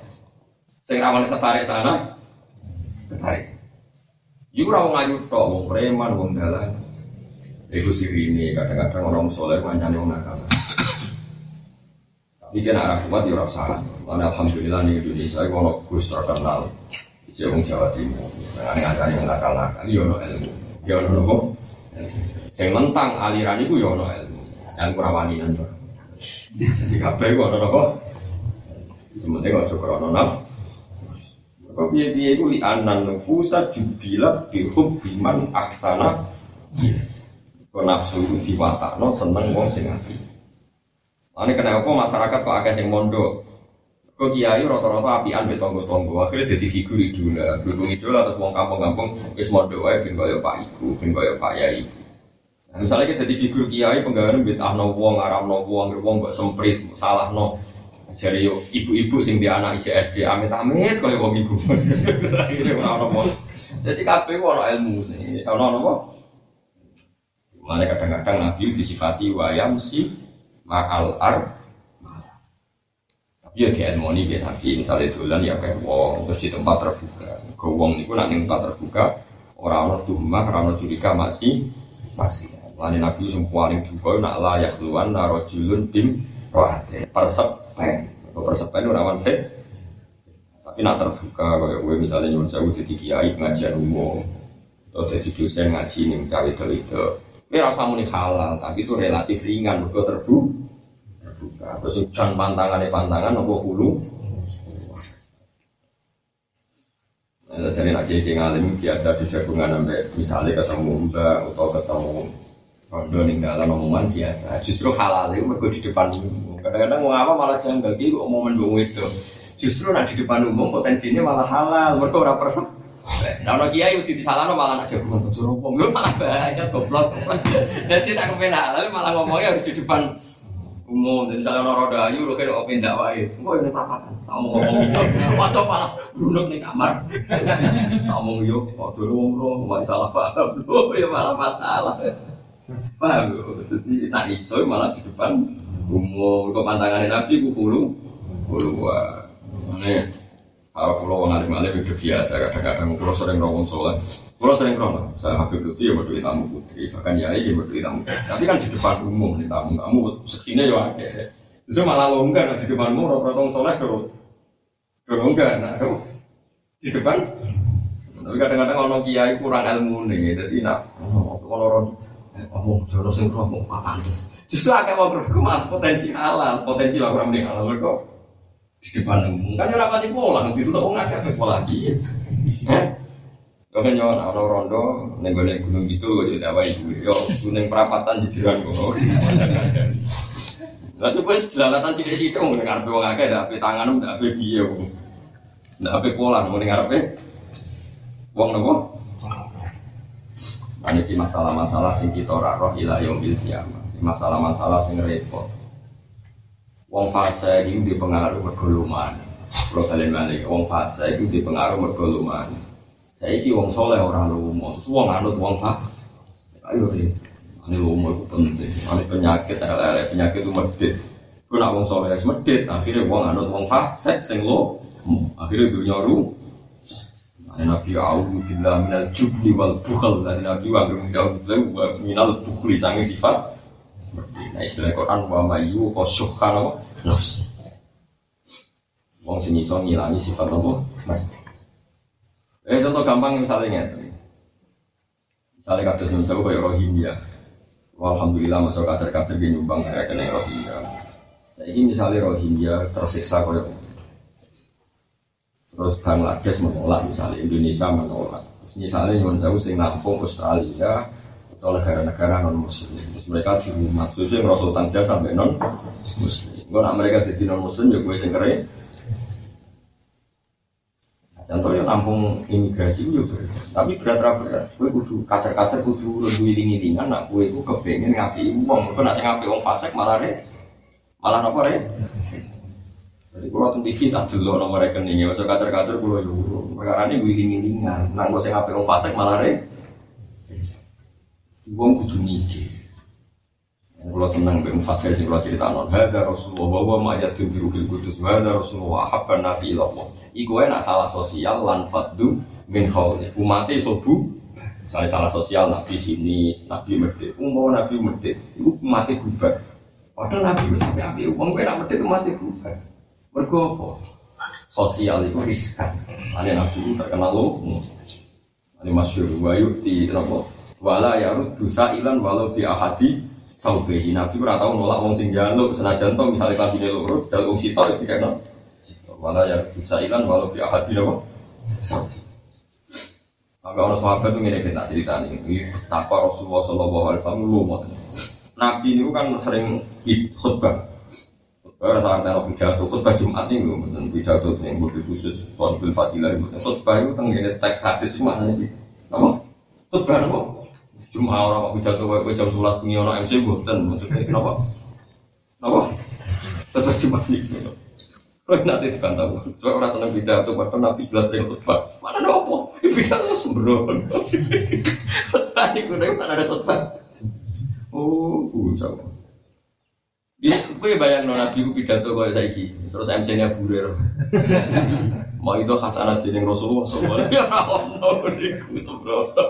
Sing rawan tertarik sana. Tertarik. Iku ora wong ayu tok, wong preman, wong dalan. Iku sirine kadang-kadang orang soleh mancane wong nakal. Ini kan arah kuat ya salah. Karena alhamdulillah di Indonesia kalau Gus terkenal di Jawa Timur. Nah, ada yang nakal-nakal, ya ono ilmu. Ya ono nopo. Sing mentang aliran itu ya ono ilmu. Yang kurawani nanti. Di kabeh kok ono nopo. Sementing cukup ono naf. Kok piye-piye iku li anan nufusa jubilat bihub biman aksana. Kok nafsu diwatakno seneng wong sing apik. Ini kenapa masyarakat kok agak sing mondok? Kok kiai rata-rata apian be tonggo-tonggo, akhirnya jadi figur idola, berhubung idola terus wong kampung-kampung wis mondok wae ben kaya Pak Iku, ben kaya Pak Yai. Nah, misalnya kita jadi figur kiai penggawean bid'ahno wong, ngaramno wong, wong mbok semprit, salahno. Jadi ibu-ibu sing di anak IJSD amit-amit kaya wong ibu. Ono Jadi kabeh ono ilmu nih. Ono apa? Mana kadang-kadang Nabi disifati wayam sih ma'al ar tapi ya di ilmoni ya tapi misalnya dolan ya kayak wong terus di tempat terbuka ke wong itu nanti tempat terbuka orang-orang tuhmah orang-orang curiga masih masih Lani Nabi yang paling juga nak layak keluar narojulun tim rohate persepen persepen rawan fit tapi nak terbuka kayak gue misalnya nyuwun saya udah kiai pengajian umum atau jadi dosen ngaji nih cawe itu ini rasa muni halal, tapi itu relatif ringan, mereka terbuka. Terbuka. Terus hujan pantangan pantangan, nopo hulu. Nah, jadi nak jadi ngalim biasa di jagungan sampai misalnya ketemu mbak atau ketemu rondo ning dalam omongan biasa. Justru halal itu mereka di depan umum. Kadang-kadang mau apa malah jangan bagi omongan bung itu. Justru nak di depan umum potensinya malah halal. Mereka orang persep Nah, ono kiai udah disalahno malah nak jagungan tujuh rompong, lu malah banyak goblok. Jadi tak kepenak, lalu malah ngomongnya harus di depan umum. Dan misalnya orang roda ayu, lu kayak open dakwah itu, kok ini perapatan? Tak mau ngomong wajah malah duduk di kamar. Tak yuk, waktu lu ngomong, mau salah paham, lu ya malah masalah. Paham? Jadi nak iso malah di depan umum. Kok pantangan nabi ku puluh puluhan mana kalau pulau orang alim alim itu biasa kadang-kadang pulau sering rawon soleh pulau sering rawon saya habib lutfi ya berdua tamu putri bahkan ya ini berdua tamu tapi kan di depan umum nih tamu tamu seksinya ya ada. Justru malah longgar di depan umum rawon soleh terus terus longgar nah di depan? Tapi kadang-kadang orang kiai kurang ilmu nih jadi nak kalau orang ngomong jono sing roh mau apa justru akeh mau malah potensi halal. Potensi lah orang mending halal kok di depan umum kan ora pati pola nanti itu wong apa pola eh? Kau kan nyon orang rondo nenggone gunung itu kok jadi apa itu yo gunung perapatan jejeran kok. Lalu pas jelalatan sih sih tuh mendengar wong akeh ada api tangan udah api biye udah api pola mau dengar apa wong nopo Ini masalah-masalah sing kita roh ila yaumil kiamah masalah-masalah sing repot Wong fase itu di pengaruh mergoluman. Kalau kalian balik, wong fase itu di pengaruh mergoluman. Saya ini wong soleh orang lumo, terus wong anut wong fase. Ayo deh, ini lumo itu penting. Ini penyakit, lele penyakit itu medit. Kau wong soleh medit, akhirnya wong anut wong fase, sing lo, akhirnya dunia ru. Nabi A'udhu Billah minal jubli wal bukhal Dari Nabi wa minal bukhli Sangi sifat Nah istilah Quran wa mayu kosuhkan apa? Nafsi. Wong sing iso ngilangi sifat apa? Eh contoh gampang misalnya ngeten. Misalnya kata misalnya kayak Rohingya. Alhamdulillah masuk kader-kader di nyumbang kayak kena Rohingya. Nah, ini misalnya Rohingya tersiksa kayak terus Bangladesh menolak misalnya Indonesia menolak. Misalnya nyuwun sewu sing nampung Australia atau negara-negara non muslim mereka di rumah sesuai ngerasa utang jasa sampai non muslim gue mereka jadi non muslim ya gue sing keren contohnya nampung imigrasi itu juga tapi berat berat gue kudu kacer kacer kudu lebih iling ilingan nak gue itu kepengen ngapi uang gue nak ngapi uang fasek malah re malah nopo re jadi kalau tuh TV tak dulu nomor rekeningnya masuk kacer kacer gue lu perkara ini gue ilingan nak gue ngapi uang fasek malah re Wong kudu mikir. Kalau senang be mufasir sing kalau cerita non, ada Rasulullah bahwa mayat tuh biru kudus, ada Rasulullah habban nasi ilallah. Iku nak salah sosial lan faddu min khawli. Umate sobu, misalnya salah sosial nabi sini, nabi medit, umum nabi medit, itu mati bubar. Padahal nabi sampai api uang kue nak medit mati bubar. Mergo Sosial itu riskan. Ada nabi terkenal loh. Ini masyur wayu di apa? wala ya dosa ilan walau di ahadi. Saubehi nabi ora tau nolak wong sing jaluk senajan to misale kabine loro jaluk wong sitok iki kan wala ya dosa ilan walau di ahadi napa Sampai orang sahabat itu ngene kita cerita nih, betapa Rasulullah Shallallahu Alaihi Wasallam lu Nabi ini kan sering khutbah, khutbah rasa artinya pidato, khutbah Jumat gue, dan pidato yang lebih khusus, soal bil fadilah itu, khutbah itu tenggine teks hadis mana nih, apa? Khutbah apa? Cuma orang kok pidato kayak jam sholat ini orang MC buatan maksudnya kenapa? Kenapa? Tetap cuma nih. Kalau nanti tahu. Soalnya orang seneng pidato, bahkan Nabi jelas dengan khutbah. Mana ada apa? Pidato sembrono. Tadi gue mana ada khutbah? Oh, bocah. Ya, gue bayang no nabi gue pidato kayak saiki, terus MC-nya burir. Mau itu hasanah jadi Rasulullah semua. Ya Allah, gue sembrono.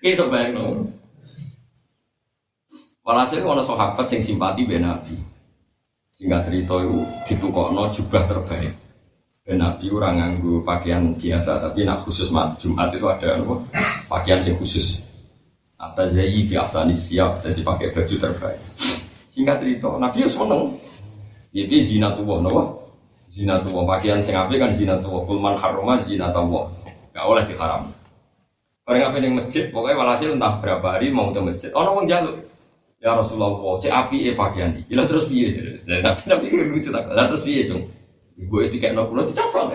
Ini sebayang no. Walhasil ono sahabat sing simpati be Nabi. Singkat cerita itu ditukokno jubah terbaik. Ben Nabi orang nganggu pakaian biasa, tapi nak khusus mat Jumat itu ada apa? Pakaian sing khusus. Atas zayi biasa nih siap, jadi pakai baju terbaik. Singkat cerita, Nabi ya seneng. Jadi zina tuh, nopo? Zina tuh, pakaian sing api kan zina tuh. Kulman haroma zina tuh. Gak oleh diharam. Orang apa yang masjid, pokoknya walhasil entah berapa hari mau ke masjid. Orang jaluk. Ya Rasulullah, cek api e pakaian ini. Gila terus piye? Nabi Nabi lucu tak? Lah terus piye cung? Gue tiket nol pulau dicaplok.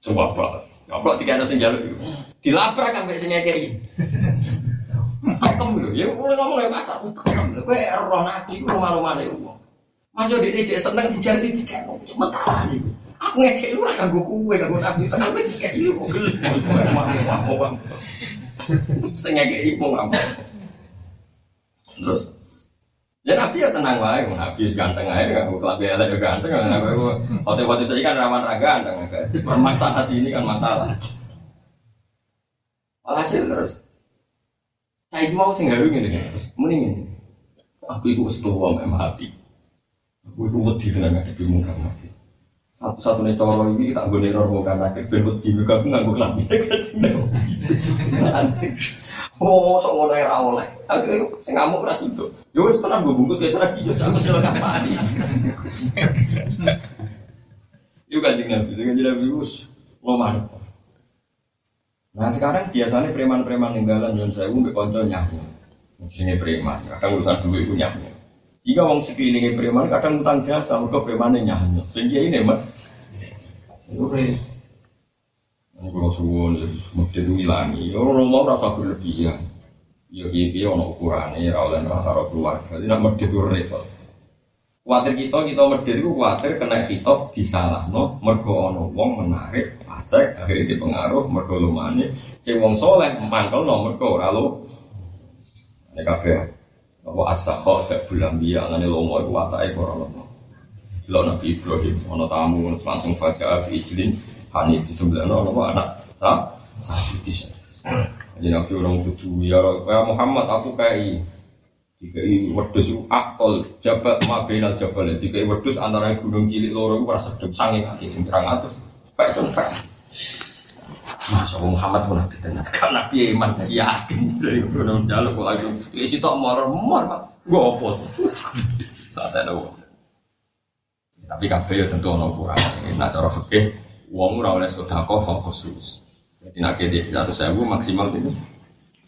Coba apa? Caplok tiket nol jaluk itu. Dilabrak kan kayak senyekei. Pakem lho, ya mulai ngomong ya pasar. Pakem lho, gue roh nabi, rumah rumah nih uang. Masuk di DJ seneng dijari tiket nol, cuma tahan nih. Aku ngekek lah kanggo kue, kanggo nabi. Tekan gue tiga ini kok gelem. Saya ngekek mau ngapa? Terus Ya Nabi ya tenang wae, Nabi ganteng aja, nggak mau kelambi elek ya ganteng, nggak Nabi waktu-waktu itu kan rawan raga, ganteng, masalah sini kan masalah. Alhasil terus, saya mau sing garu ini, terus mending aku itu setua memang hati, aku itu wedi dengan ngadepi muka mati. Satu-satunya coro ini tak gue neror mau ben wedi muka aku nggak gue kelambi Oh, sok ngono ya oleh. Akhirnya sing ngamuk ora sido. Yo wis pernah gue bungkus kayak tadi yo jangan sel kapan. Yo kanjeng Nabi, kanjeng Nabi wis loman. Nah sekarang biasanya preman-preman ninggalan Yon Sewu mbek kanca nyahu. Sini preman, kadang urusan duit itu nyahu. Jika wong sekelilingnya preman kadang utang jasa, mereka preman nyahu. Sehingga ini mat. Itu ini kalau suwon, mesti itu hilangi. Orang mau rasa berlebihan. Ya, iya, ono ukurannya, ya, oleh rata keluarga. Tidak mesti itu repot. Kuatir kita, kita itu kuatir kena hitop disalah, no. Mergo ono wong menarik, pasek, akhirnya dipengaruh, mergo lumane. Si wong soleh, mangkel no, mergo lalu. Ini kabeh. Apa tak bulan biya, ngani lomo, itu watai, korang lomo. Lo Nabi Ibrahim, ono tamu, langsung fajar, ijlin, Hanif di sebelah no, anak sah sah di Jadi nabi orang kudu ya, ya Muhammad aku kayak Dikai wedus akol jabat ma benal jabal. Dikai wedus antara gunung cilik loro itu rasa sedep sange kaki pirang atus. Pak itu pak Masya Allah Muhammad pun nabi tenar Kan nabi iman jadi yakin. Dari gunung jaluk kok langsung isi tok mor mor pak. Gue opot saat ada tapi kabeh ya tentu ono kurang nah cara fikih Wong ora oleh sedekah fokus. Jadi kede satu sewu maksimal ini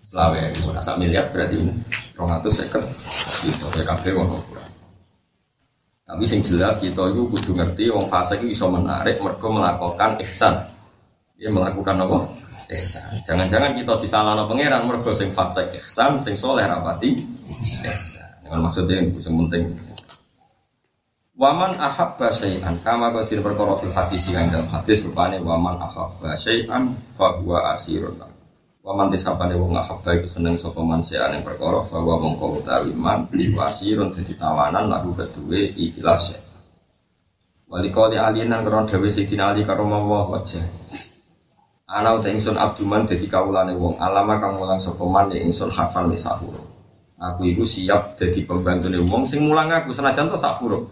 selawe itu rasa miliar berarti ini rong atau seket itu ya kafe wong kurang. Tapi sing jelas kita itu kudu ngerti wong fase itu bisa menarik mereka melakukan ihsan. Dia melakukan apa? Ihsan. Jangan-jangan kita disalahno pangeran mereka sing fase ihsan, sing soleh rapati ihsan. Dengan maksudnya yang penting Waman ahabba syai'an kama qadir perkara fil hadis sing dalam hadis rupane waman ahabba syai'an fa huwa asirun. Waman disapane wong ahabba iku seneng sapa man ing perkara fa huwa mongko utawi man asirun dadi tawanan lagu keduwe ikhlas. Wali kali alinan karo dhewe Sidina Ali karo Allah wajah. Ana uta ingsun abduman dadi kawulane wong alama kang mulang sapa man ya hafal misahuro. Aku iku siap dadi pembantune wong sing mulang aku senajan to sak huruf.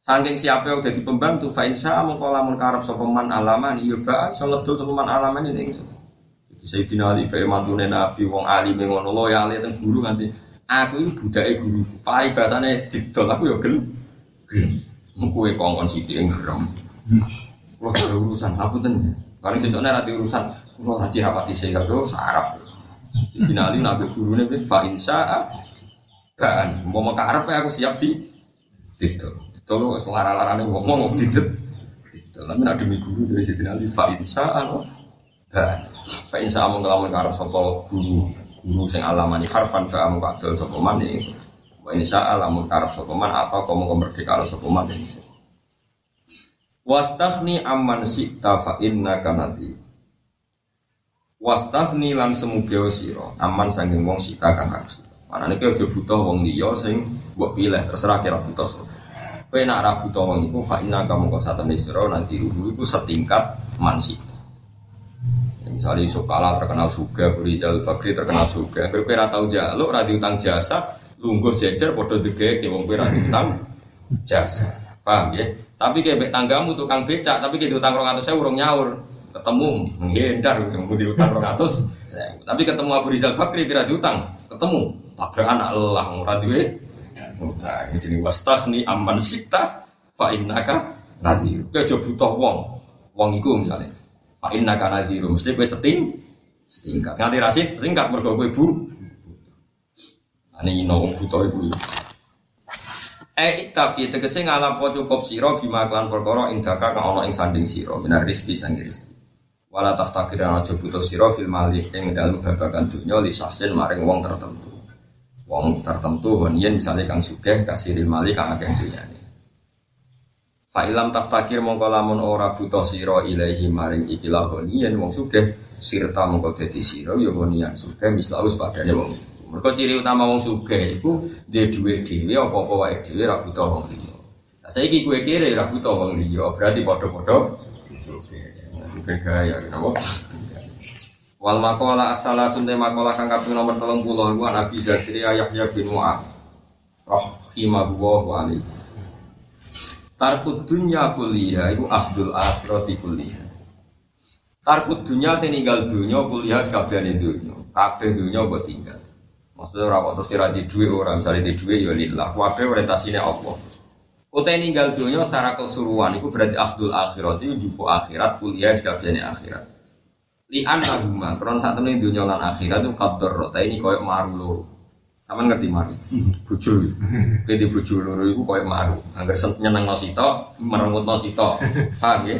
Saking siapa yang jadi pembantu, fa insya Allah kalau lamun karab sopeman alaman, iya ba, iso ngedul sopeman alaman ini. Saya dinali pe mantune nabi, wong ali mengono loyal teng guru nanti. Aku ini budake guru, pai bahasane didol aku ya gel. Gel. Mengkuwe kongkon sithik ing gerem. Kulo ada urusan, aku ten. Paling sesukne ra urusan, kulo ra dirapati sing karo sarap. Dinali nabi gurune fa insya Kan, mau makarep aku siap di didol. Tolo selara-larane ngomong didet. Tapi nak demi guru dari sisi nanti fa insya Allah. Dan fa insya Allah ngelamun karep sapa guru guru sing alamani harfan fa amu kadol sapa man iki. Wa insya Allah mun karep sapa man atau kamu kemerdekaan sapa man iki. Wastafni amman syi'ta fa innaka nadi. Wastafni lan semugeo sira aman sanging wong sita kang harus. Manane kowe aja butuh wong liya sing mbok pilih terserah kira butuh sapa. Kowe nak ra buta wong iku fa inna kamu kok satene sira nanti ruhu iku setingkat mansi. Misalnya Yusuf Kala terkenal juga, Rizal Bakri terkenal juga. Kowe ora tau jaluk, ra diutang jasa, lungguh jejer padha dege wong kowe ra diutang jasa. Paham ya? Tapi kayak tanggamu tukang becak, tapi kayak diutang 200 saya urung nyaur. Ketemu menghindar, mau diutang 200 Tapi ketemu Abu Rizal Bakri kira diutang, ketemu tabrak anak Allah, ora duwe Utang jadi nih aman sita fa innaka nadhir. Kowe aja butuh wong. Wong iku misalnya fa innaka nadhir. Mesti kowe seting setingkat. Nganti rasit setingkat mergo kowe bu. Ane ino wong butuh iku. Eh iktafi tegese ngalapo cukup sira bima klan perkara ing jaka kang ana ing sanding sira minar rezeki sang rezeki. Wala taftakir aja butuh sira fil malik ing dalem babagan dunya li sahsin maring wong tertentu wong tertentu honian misalnya kang sugeh kasih mali kang akeh dunyane Fa'ilam taftakir mongko lamun ora buta sira ilahi maring ikilah honian wong sugeh sirta mongko dadi sira ya honian sugeh mislaus padane wong Mereka ciri utama wong suge itu dia duit dewi apa-apa wae dewi ra butuh wong liya. Nah, saiki kowe kere ra butuh wong liya, berarti padha-padha suge. Suge gaya kenapa? Wal makola asala sunte makola kang kaping nomor 30 iku Nabi Zakaria Yahya bin Mu'ad. Rahimahullah wa alaihi. Tarkut dunya kuliah iku akhdul akhirati kuliah. Tarkut dunya te ninggal dunya kuliah sekabiane dunya. Kabeh dunya mbok tinggal. Maksudnya ora kok terus kira di duwe ora misalnya di duwe ya lillah. Kabeh orientasine Allah. Utai ninggal dunya secara keseluruhan itu berarti akhdul akhirat itu jupo akhirat kuliah sekabiane akhirat. Li anahuma kron saat temen dunya lan akhirat itu kador rota ini koyo maru. Sama ngerti maru? Bojo. Kowe di bojo loro iku koyo maru. Angger nyenengno sitok, merengutno sitok. Paham ya?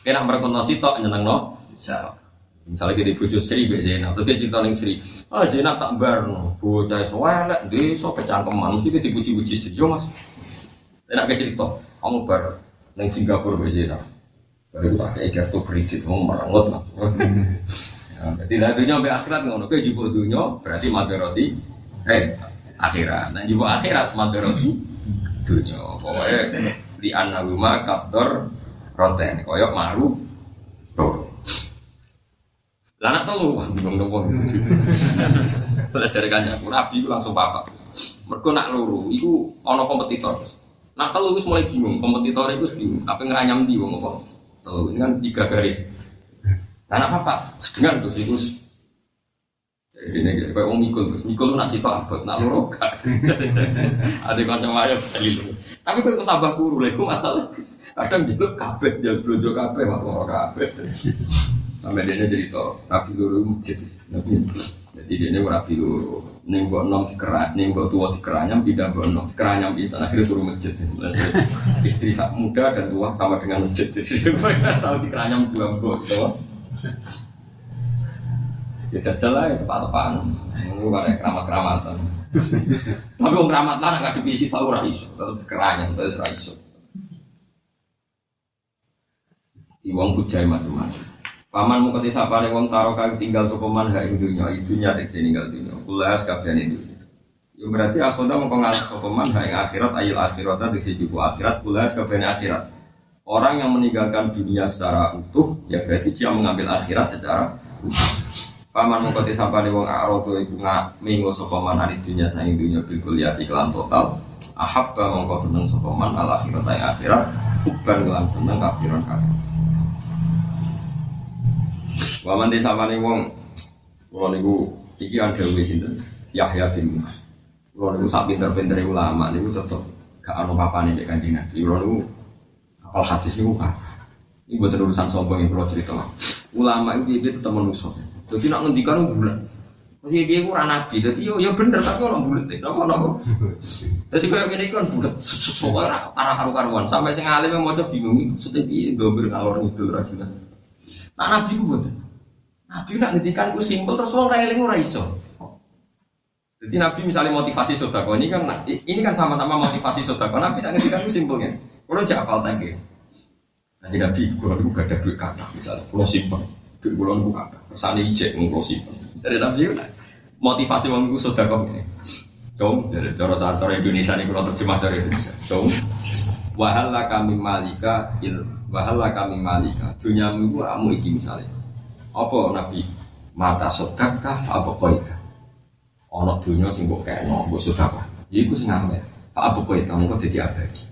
Kena merengutno sitok nyenengno sitok. Misalnya kita bojo Sri Mbak Zainab, terus dia cerita ning Sri, ah Zainab tak barno, bocah sewelek, desa kecangkeman, mesti kita puji-puji Sri, yo mas. Enak ke cerita, kamu bar neng Singapura Mbak Zainab, baru tak kayak kartu kredit, mau merengut lah. Jadi lah dunia sampai akhirat ngono, kayak jubuk dunia berarti madaroti, eh akhirat, nah jubuk akhirat madaroti dunia. Pokoknya di anaguma kaptor roten, koyok maru. Lah telu bingung dong. Belajar kan aku rabi langsung papa. Mergo nak loro iku ana kompetitor. Nak telu wis mulai bingung, kompetitor itu bingung. Apa ngeranyam di wong apa? Telu ini kan tiga garis. Lah nak papa dengan terus itu ini kayak om mikul, mikul nak sitok abot, nak loro gak. Ada kanca wae bali Tapi kok tambah kuru lek masalah. Kadang gitu kabeh dia blojo kabeh, wah kabeh. Sampai dia cerita, rapi luru masjid. Jadi dia ini rapi luru. Neng buat nom dikerak, neng buat tua dikeranyam, tidak buat nom dikeranyam di sana akhirnya turun masjid. Istri muda dan tua sama dengan masjid. Jadi tahu dikeranyam dua tua. Ya jajal lah, tepat-tepatan. Ini ada keramat-keramatan. Tapi orang keramat lah nggak dipisi tahu raiso, keranyam terus raiso. Di wong hujai macam-macam. Paman mau ketis apa nih wong taro kang tinggal sopeman ha ing dunya, dunya tek tinggal dunya. Kulas kabeh ing dunya. Ya berarti akhirnya mau pengal sopeman ha ing akhirat ayil akhirat tek jubu akhirat kulas kabeh akhirat. Orang yang meninggalkan dunia secara utuh, ya berarti dia mengambil akhirat secara utuh. Paman ketis apa nih wong arodo ibu ngak minggu sopeman hari dunia saing dunya bil kuliati kelan total. Ahabba mongko seneng sopeman al akhirat ayil akhirat. Kelan seneng kafiran kafir. Waman desa mani wong Kulo niku iki ada wis sinten Yahya bin Kulo niku sak pinter-pinter ulama niku tetep gak ono papane nek Kanjeng Nabi. Kulo niku apal hadis niku kan. Ini buat urusan sombong yang kulo cerita. Ulama itu dia tetap manusia. Jadi nak ngendikan bulan. Jadi dia kurang nabi. Jadi yo yo bener tapi orang bulat. Nopo nopo. Jadi kayak gini kan bulat. Soalnya para karu-karuan sampai sing alim yang mau bingung. Maksudnya dia dobel ngalor itu rajin. Nah nabi ku buat. Nabi nak ngedikan ku simpel terus wong railing ora iso. Jadi Nabi misalnya motivasi sodako ini kan ini kan sama-sama motivasi sodako. Nabi nak ngedikan ku simpelnya. Kalau jak apal tangke. Nanti Nabi kalau lu gak ada duit kata misalnya kalau simpen duit kalau lu kata ijek kalau simpen. Dari Nabi kan motivasi wong ku sodako ini. Cung, dari cara-cara Indonesia ini kalau terjemah dari Indonesia. Cung, wahala kami malika il wahala kami malika. Dunyamu itu ramu iki misalnya apa Nabi? Mata sedekah fa apa koita. Ono dunya sing mbok kena, mbok sedekah. Iku sing amel. Fa apa koita mengko dadi abadi.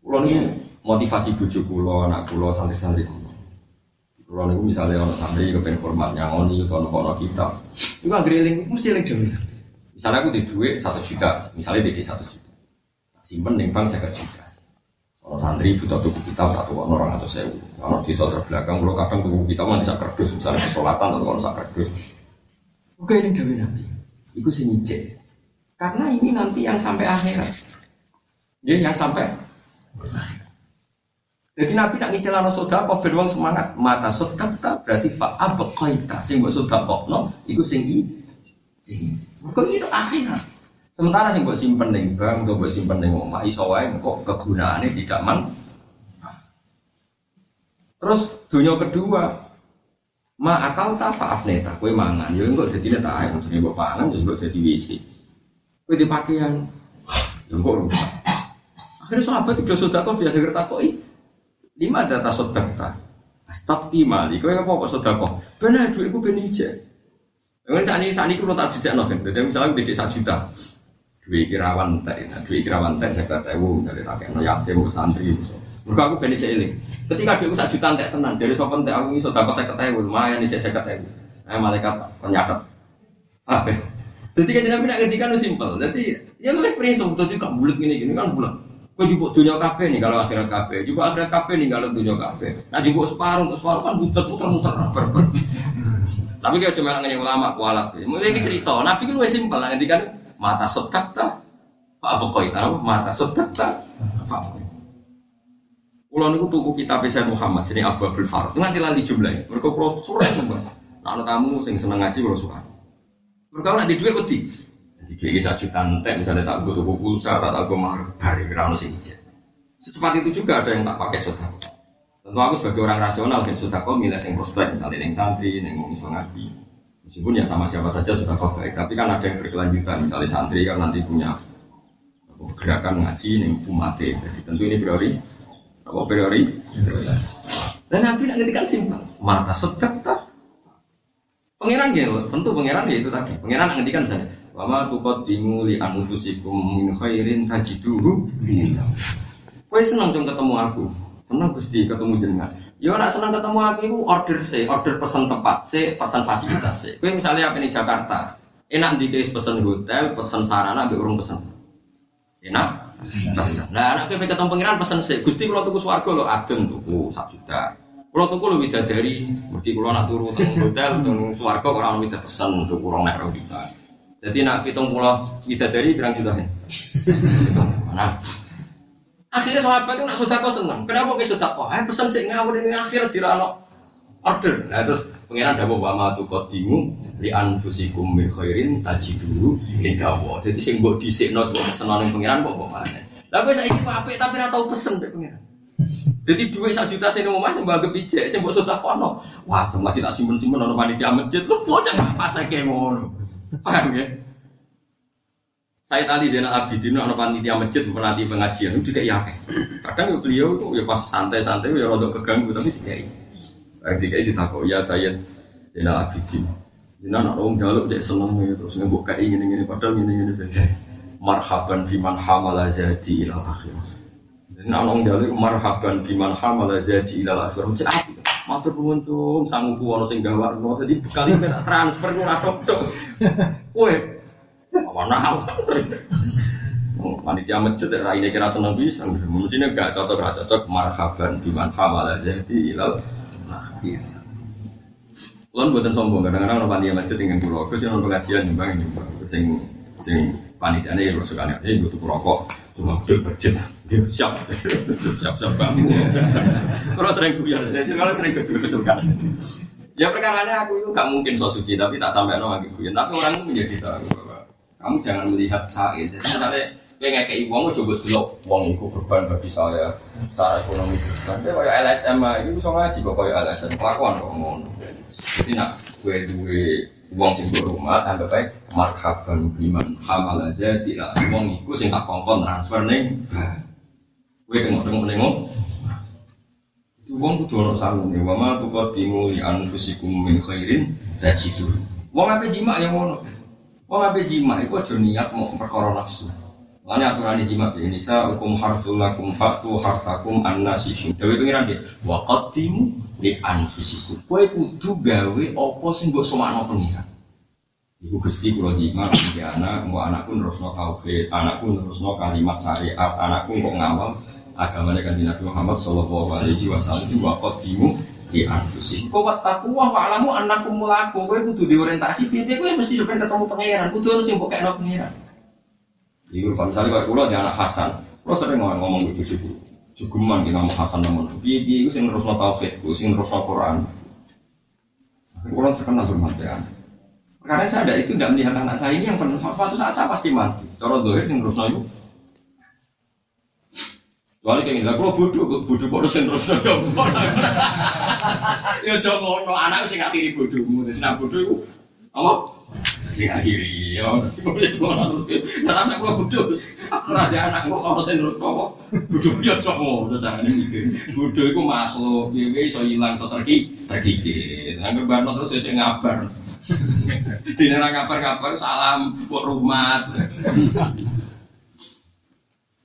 Kulo niku motivasi bojo kula, anak kula, santri-santri kula. Kulo niku misalnya ono santri kepen format nyangoni utawa ono kita. Iku anggere eling mesti eling dhewe. Misalnya aku di duit satu juta, misalnya di satu juta, simpen ning bank saya juta. Kalau santri butuh tuku kita tak tuh orang atau sewu. Kalau di saudara belakang kalau kadang tuku kita mah bisa kerdus misalnya kesolatan atau kalau kerdus. Oke ini dewi nabi. Itu sih Karena ini nanti yang sampai akhirat. Ya yang sampai Jadi Nabi nak istilah no soda kok beruang semangat mata soda berarti fa'a bekaita sing buat soda kok no itu sing i kok itu akhirat Sementara sing buat simpen ning bank, atau buat simpen ning omah iso wae kok kegunaannya tidak man. Terus dunia kedua, Ma akal ta faaf neta, kue mangan, yo enggak jadi neta air, maksudnya mbok pangan, yo enggak jadi wisi. Kue di pakaian, yo enggak rusak. Akhirnya sahabat itu sudah kok biasa ngertakoi. Lima data sodakta. Stop mali, kue apa kok sudah kok? Benar, duit ibu benih aja. Mungkin saat ini saat ini kalau tak dijak novel, jadi misalnya beda satu juta, duit kirawan teh, duit kirawan teh saya kata ibu dari rakyat no yatim santri, mereka aku benih ini. Ketika duit satu juta teh tenang, jadi sopan teh aku ini sudah kok saya kata ibu, lumayan nih saya kata ibu. Nah malaikat penyakat. Apa? Jadi kan nak ketika simpel, jadi ya lu experience, jadi kak bulat gini gini kan bulat. Kau juga dunia kafe nih kalau akhirat kafe, juga akhirat kafe nih kalau dunia kafe. Nah juga separuh untuk separuh kan muter muter muter berber. Tapi kalau cuma nanya ulama kualat, mulai ini cerita. Nabi kan lebih simpel, nanti kan mata sotak tak, pak pokoknya tahu mata sotak tak, pak niku tuku kitab Sayyid Muhammad jadi Abu Abdul Farad. Nganti lali jumlahnya. Mereka kulo sore nembak. Nah, kamu sing seneng ngaji kulo suka. Mereka nanti duit wedi. Jadi satu juta entek misalnya tak gue tuku pulsa, tak tak gue dari rano sing Secepat itu juga ada yang tak pakai sodako. Tentu aku sebagai orang rasional dan sodako milih yang prospek misalnya yang santri, yang mau misal ngaji. Meskipun ya sama siapa saja sudah baik, tapi kan ada yang berkelanjutan. Misalnya santri kan nanti punya gerakan ngaji yang umate. Jadi tentu ini priori apa priori? Dan Nabi nak kan simpel. Mata tak. Pangeran ya, tentu pangeran ya itu tadi. Pangeran ngendikan misalnya, Wama tukot li anfusikum min khairin tajiduhu Kowe seneng dong ketemu aku. Seneng Gusti ketemu jenengan. Yo nak seneng ketemu aku itu order sih, order pesan tempat sih, pesan fasilitas sih. Kowe misalnya apa di Jakarta, enak di pesan hotel, pesan sarana, ambil urung pesan. Enak? Nah, anak kowe ketemu pangeran pesen sih. Gusti kula tuku swarga lho adem tuku sak juta. Kula tuku lho widadari, mergi kula nak turu teng hotel teng swarga ora ono widah pesen tuku rong nek rong. Jadi nak pitung pulau widadari berang juta Nah, akhirnya sahabat itu nak sudah kau seneng. Kenapa kau sudah kau? Eh pesan sih ngawur ini akhir jirano order. Nah terus pengiran dawa wa ma tuqaddimu li anfusikum min khairin tajidu indawa. Jadi sing mbok dhisikno mbok pesenane pengiran kok kok mana. Lah kowe saiki apik tapi ora tau pesen mek pengiran. Jadi duit sak juta sing omah sing mbok pijek sing mbok sudah kono. Wah, semua kita simpen-simpen ono panitia masjid lu bocah fase kayak ngono. Paham ya? Saya tadi Zainal Abidin ono panitia masjid menanti pengajian itu juga ya Kadang beliau itu ya pas santai-santai ya rada keganggu tapi tidak Ketika itu takut ya saya Zainal Abidin. Jadi anak orang jaluk dia seneng ya terus ngebuk kayak ini ini padahal ini ini saja. Marhaban biman hamala jadi ilal akhir. Jadi anak orang jaluk marhaban biman hamala jadi ilal akhir. Matur pengunjung sanggup puan sing gawar no. Jadi kali kita transfer nu tok tok. Woi, mana hal? Panitia masjid ya ini kira seneng bisa. Mestinya gak cocok gak cocok marhaban biman hamala jadi ilal. Kulon buatan sombong, kadang-kadang orang panitia masjid dengan pulau, sih nonton pengajian nyumbang nyumbang, sing sing panitia ini ya suka nih, ini butuh rokok, butuh budget, dia siap, siap siap banget. Kalau sering kuyan, kalau sering kecil-kecil kan. Ya perkaranya aku itu gak mungkin so suci, tapi tak sampai nong lagi kuyan. Tapi orang itu menjadi tahu bahwa kamu jangan melihat saat, jadi misalnya kayak uang coba dulu uang itu berban bagi saya secara ekonomi saya kayak LSM itu bisa ngaji kok kayak LSM kelakuan kok ngono jadi nak gue duwe uang sing rumah tambah baik marhaban biman hamal aja tidak uang itu sing tak kongkon transfer neng gue tengok tengok tengok uang kudu ono salune wa ma tuqaddimu li anfusikum min khairin tajidu. Wong ape jima yang ngono. Wong ape jima iku aja niat mau perkara nafsu Lani aturan jima di Indonesia hukum harsul lakum faktu hartakum annasihim. Dewi pengiran dia wakatimu di anfusikum. Kue kudu gawe opo sing mbok somakno pengiran. Ibu gusti kulo jima di anak, mau anakku nerusno tauhid, anakku nerusno kalimat syariat, anakku kok ngawal agamanya kan Nabi Muhammad Shallallahu Alaihi Wasallam wakatimu di anfusikum. Kau taku wah alamu anakku melaku. Kue kudu diorientasi. Biar kue mesti coba ketemu pengiran. Kudu harus yang kayak pengiran. Iku kalau misalnya kalau kulo anak Hasan, kulo sering ngomong ngomong gitu cukup cukuman kita ngomong Hasan namun piye piye itu sing terus tauhid, sing terus Quran. Kulo terkenal bermanfaat. Karena saya ada itu tidak melihat anak saya ini yang penuh suatu saat saya pasti mati. Kalau dohir sing terus itu. Soalnya kayak gini, kalau bodoh, bodoh bodoh sing terus Ya aja ngono, anak sing akhiri bodohmu. Nak bodoh iku apa? Sing akhiri ya. Nah, anak gua bodoh. Aku ora ada anak ono sing terus apa? Bodoh ya aja ngono carane mikir. Bodoh iku makhluk, piye iso ilang iso terki terkikir. Angger barno terus sing ngabar. Dene ra ngabar-ngabar salam kok rumah.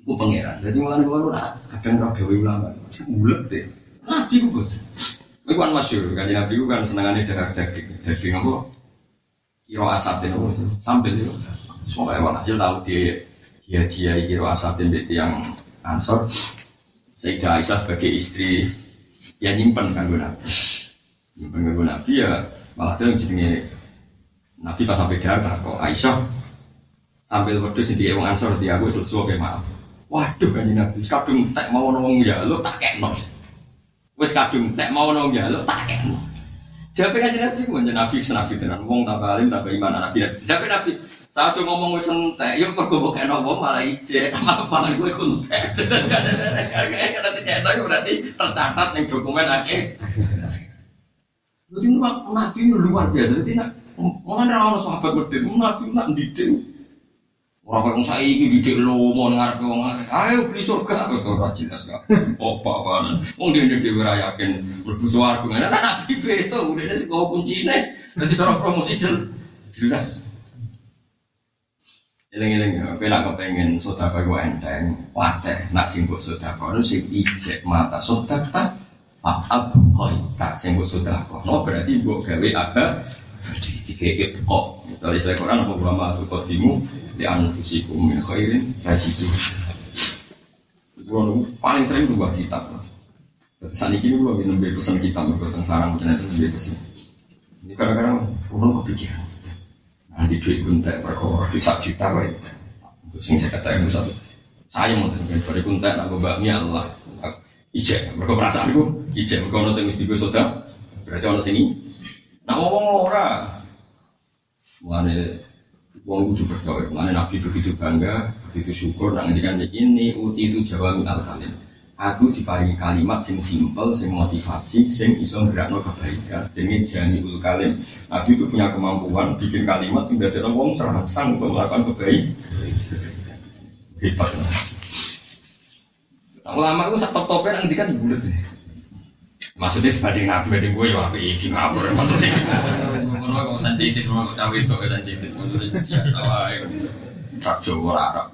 Ku pangeran. Jadi mulane kula ora kadang ora dewe ulama. Bulet deh. Ku boten. Iku kan masyhur, kan Nabi ku kan senengane darah daging. Daging apa? Kiro itu? Sambil itu. Semoga ewan hasil tahu dia dia dia kiro asatin itu yang ansor. Sayyidah Aisyah sebagai istri ya nyimpen kan Nabi. Nyimpen kan Nabi ya malah jadi jenenge Nabi pas sampai darah kok Aisyah sambil wedhus di wong ansor di aku sesuatu kayak maaf. Waduh kan Nabi, kadung tek mau nong ya lo tak kekno. Wes kadung tek mau nong ya lo tak kekno. Jape kan Nabi ku Nabi senabi tenan wong tambah alim tambah iman Nabi. Jape Nabi saat tuh ngomong wes entek, yuk mergo mbok kekno wong malah ijek, malah gue kuntek. Kekno berarti tercatat ning dokumen akeh. Jadi Nabi luar biasa. Jadi nak Mana ada sahabat berdiri, nabi nak didik. Orang orang saya ini didik lo mau ayo beli surga, aku sudah jelas kan. Apa apaan? Mau dia dia dia yakin suara dengan nabi beto, udah ini kau kuncinya. Nanti orang promosi jelas. Eleng-eleng ya, aku nak kepengen sodako gue enteng, wate, nak simbol sodako, nu sing ijek mata sodako, Fa'ab koi tak simbol sodako. No berarti gue gawe aga dikekep kok. Dari saya Quran apa gua ma tu qadimu di anfusikum min khairin tajidu. Gua paling sering bahas kitab. Saat ini gua nembe pesan kitab teng sarang ternyata nembe pesan. Ini kadang-kadang gua kepikiran. Di duit kuntek perkara di sak juta wae. Sing saya katakan satu. Saya mau dengan dari kuntek aku bakmi Allah. Ijek, mereka perasaan itu ijek, mereka orang yang mesti gue berarti orang sini Nah ngomong ora. Mulane wong kudu berdoa. Mulane Nabi begitu bangga, begitu syukur nang ngendikan ini uti itu Jawa min al kalim. Aku diparingi kalimat sing simpel, sing motivasi, sing iso gerakno kebaikan. Jenenge jani ul kalim. Nabi itu punya kemampuan bikin kalimat sing dadekno wong terangsang untuk melakukan kebaikan. Hebat. Nah, ulama itu sak top-topnya nang ngendikan bulet. Maksudnya dibanding nabi dibanding gue ya apa iki ngapur maksudnya. Ngono kok sensitif kok cawe itu sensitif ngono biasa wae. Tak Arab.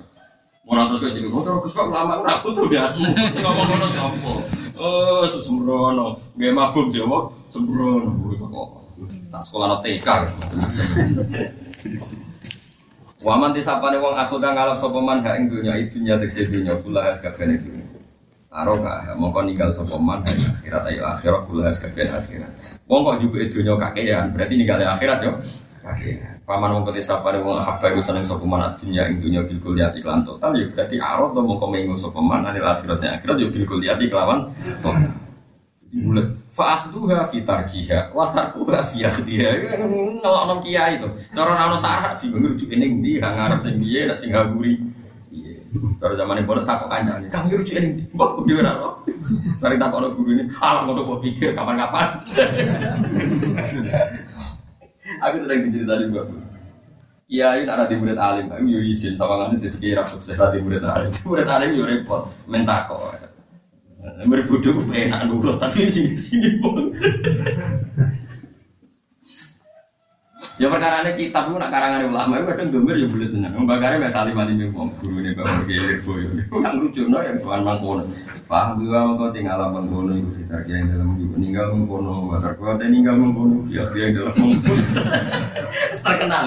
Ora terus kok jadi motor Gus Pak ulama ora butuh dasmu. Sing ngomong ngono sapa? Oh, sembrono. Nggih mafhum Jawa sembrono kok. Tak sekolah TK. Waman disapane wong aku kang ngalap sapa man hak ing dunya idunya tekse dunya kula has kabeh dunya. Aroka, mongko ninggal sapa man ing akhirat ayo akhirat kula kabeh akhirat. Wong kok juga dunya kakean, berarti ninggal akhirat yo. Kakean. Paman mongko disapane wong habba iku seneng sapa man dunya ing dunya bil kuliati kelan total yo berarti arot to mongko mengo sapa man anil akhirat akhirat yo bil kuliati kelawan total. Mulut fa'akhduha fi tarkiha wa tarkuha fi akhdiha. Nolok nom kiai itu. Cara ana sarah bingung rujuk ning ndi hang arep sing piye sing ngaburi. Cara zaman pondok takok kancane, "Kang rujuk ndi?" Mbok kuwi ora ora. Mari takok guru ini, "Alah ngono kok pikir kapan-kapan." Aku sering diceritani Mbak. Iya, ini ada di murid alim, aku yo izin sama ngene dadi kira sukses di murid alim. Murid alim yo repot, mentako. Berbodoh enak nurut tapi sini sini pun. Ya perkara ini kitab itu nak karangan ulama itu kadang domir ya boleh tenang. Membakar ya salim alim yang ngomong guru ini bawa kilir boyo. Kan lucu no yang tuan mangkono. Paham juga kau tinggal mangkono itu kita yang dalam juga ninggal mangkono. Batar kuat ninggal mangkono. Fias yang dalam mangkono. Terkenal.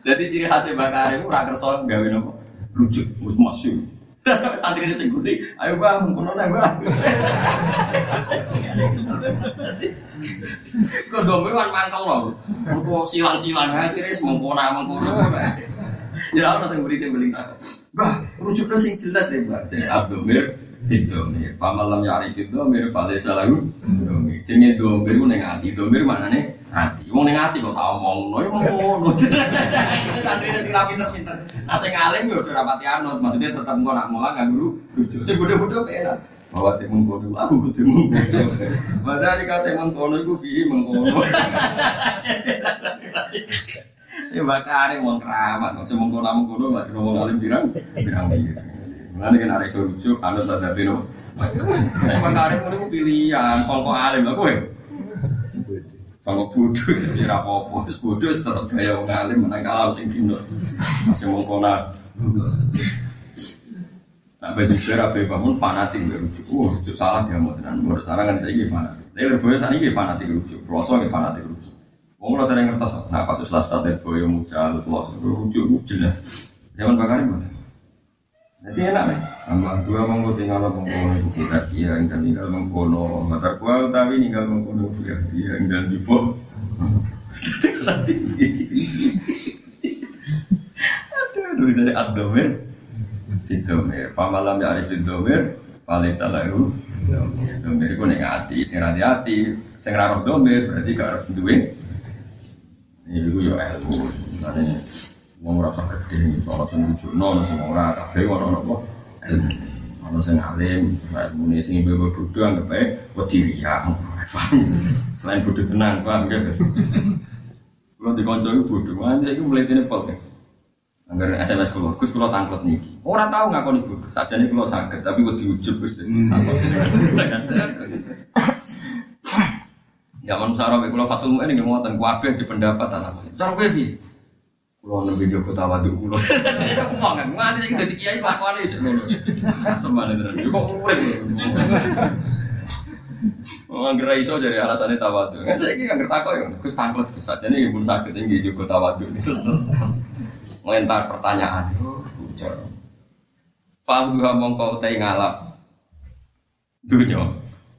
Jadi ciri khasnya bakar itu raker soal gawe nopo lucu, masuk. Santri ini sing ayo bang, mengkono nih bang. Kok domir kan mangkel loh, kok silang-silang akhirnya semengkono mengkono. Ya orang sing beri beli. Bah, rujuknya sing jelas deh bang. Jadi abdomir, Domir, famalam ya arif domir, falesa lagu domir. Jenenge domir ku neng ati, domir mana nih? Ati. Wong neng ati kok tau ngomong, no ya ngono. Itu santri sing ra pinter-pinter. Nah sing alim yo ora rapati anut, maksudnya tetep engko nak mulang dulu rujuk. Sing bodoh-bodoh penak. bahwa teh mengkono aku mengkono. Padahal dikata mengkono iku piye mengkono. Ya bakare wong keramat, kok semengkono mengkono lagi ngomong alim pirang pirang pirang. Mulane kan arek iso rujuk anut tadapi no. Nek bakare ngono pilihan, sangka alim lho kowe. Kalau bodoh, ya apa-apa. Bodoh tetap gaya wong alim menang kalah sing dino. Masih mengkona. Nah, baju berabe bangun fanatik rujuk. Wah, rujuk salah dia mau tenan. Menurut saran kan saya fanatik. Tapi berboyo saat ini fanatik rujuk. Peloso ini fanatik rujuk. Wong lo sering ngertos. Nah, pas setelah started boyo mucal, peloso rujuk jelas. Zaman bakar ini. Jadi enak nih. Tambah dua monggo tinggal mengkono ibu kita dia yang tinggal mengkono. Mata kual tapi tinggal mengkono dia dia yang dan di bawah. Aduh, aduh dari abdomen. Fidomir, famalam ya arif fidomir, paling salah itu. Domir itu neng hati, sing hati hati, sing raro domir berarti gak duwe. Ini itu ya ilmu, makanya mau ngerasa gede, soal sing lucu, no, sing ora kafe, ora ora apa. Ono sing alim, ilmu ini sing ibu bodoh anggap aja, wedi ya, Selain bodoh tenang, paham gak? Kalau di konco itu bodoh, aja itu mulai ini pol Angger SMS kulo, Gus kulo tangklet niki. Ora tau ngakoni bodoh, sajane kulo saged tapi kok diujub Gus. Zaman sarap kulo fatul mu'in nggih ngoten kabeh di pendapat anak. Cara piye? Kulo nembe Joko tawadu kulo. Kan nganti sing dadi kiai lakone ngono. Semane tenan. Kok urip. Wong anggere iso jadi alasannya tawadu. Kan saiki kan ngertakok yo Gus tangklet sajane nggih pun saged nggih Joko tawadu. Ngelentar pertanyaan. Bocor. Fahduha mongko utai ngalap. Dunya.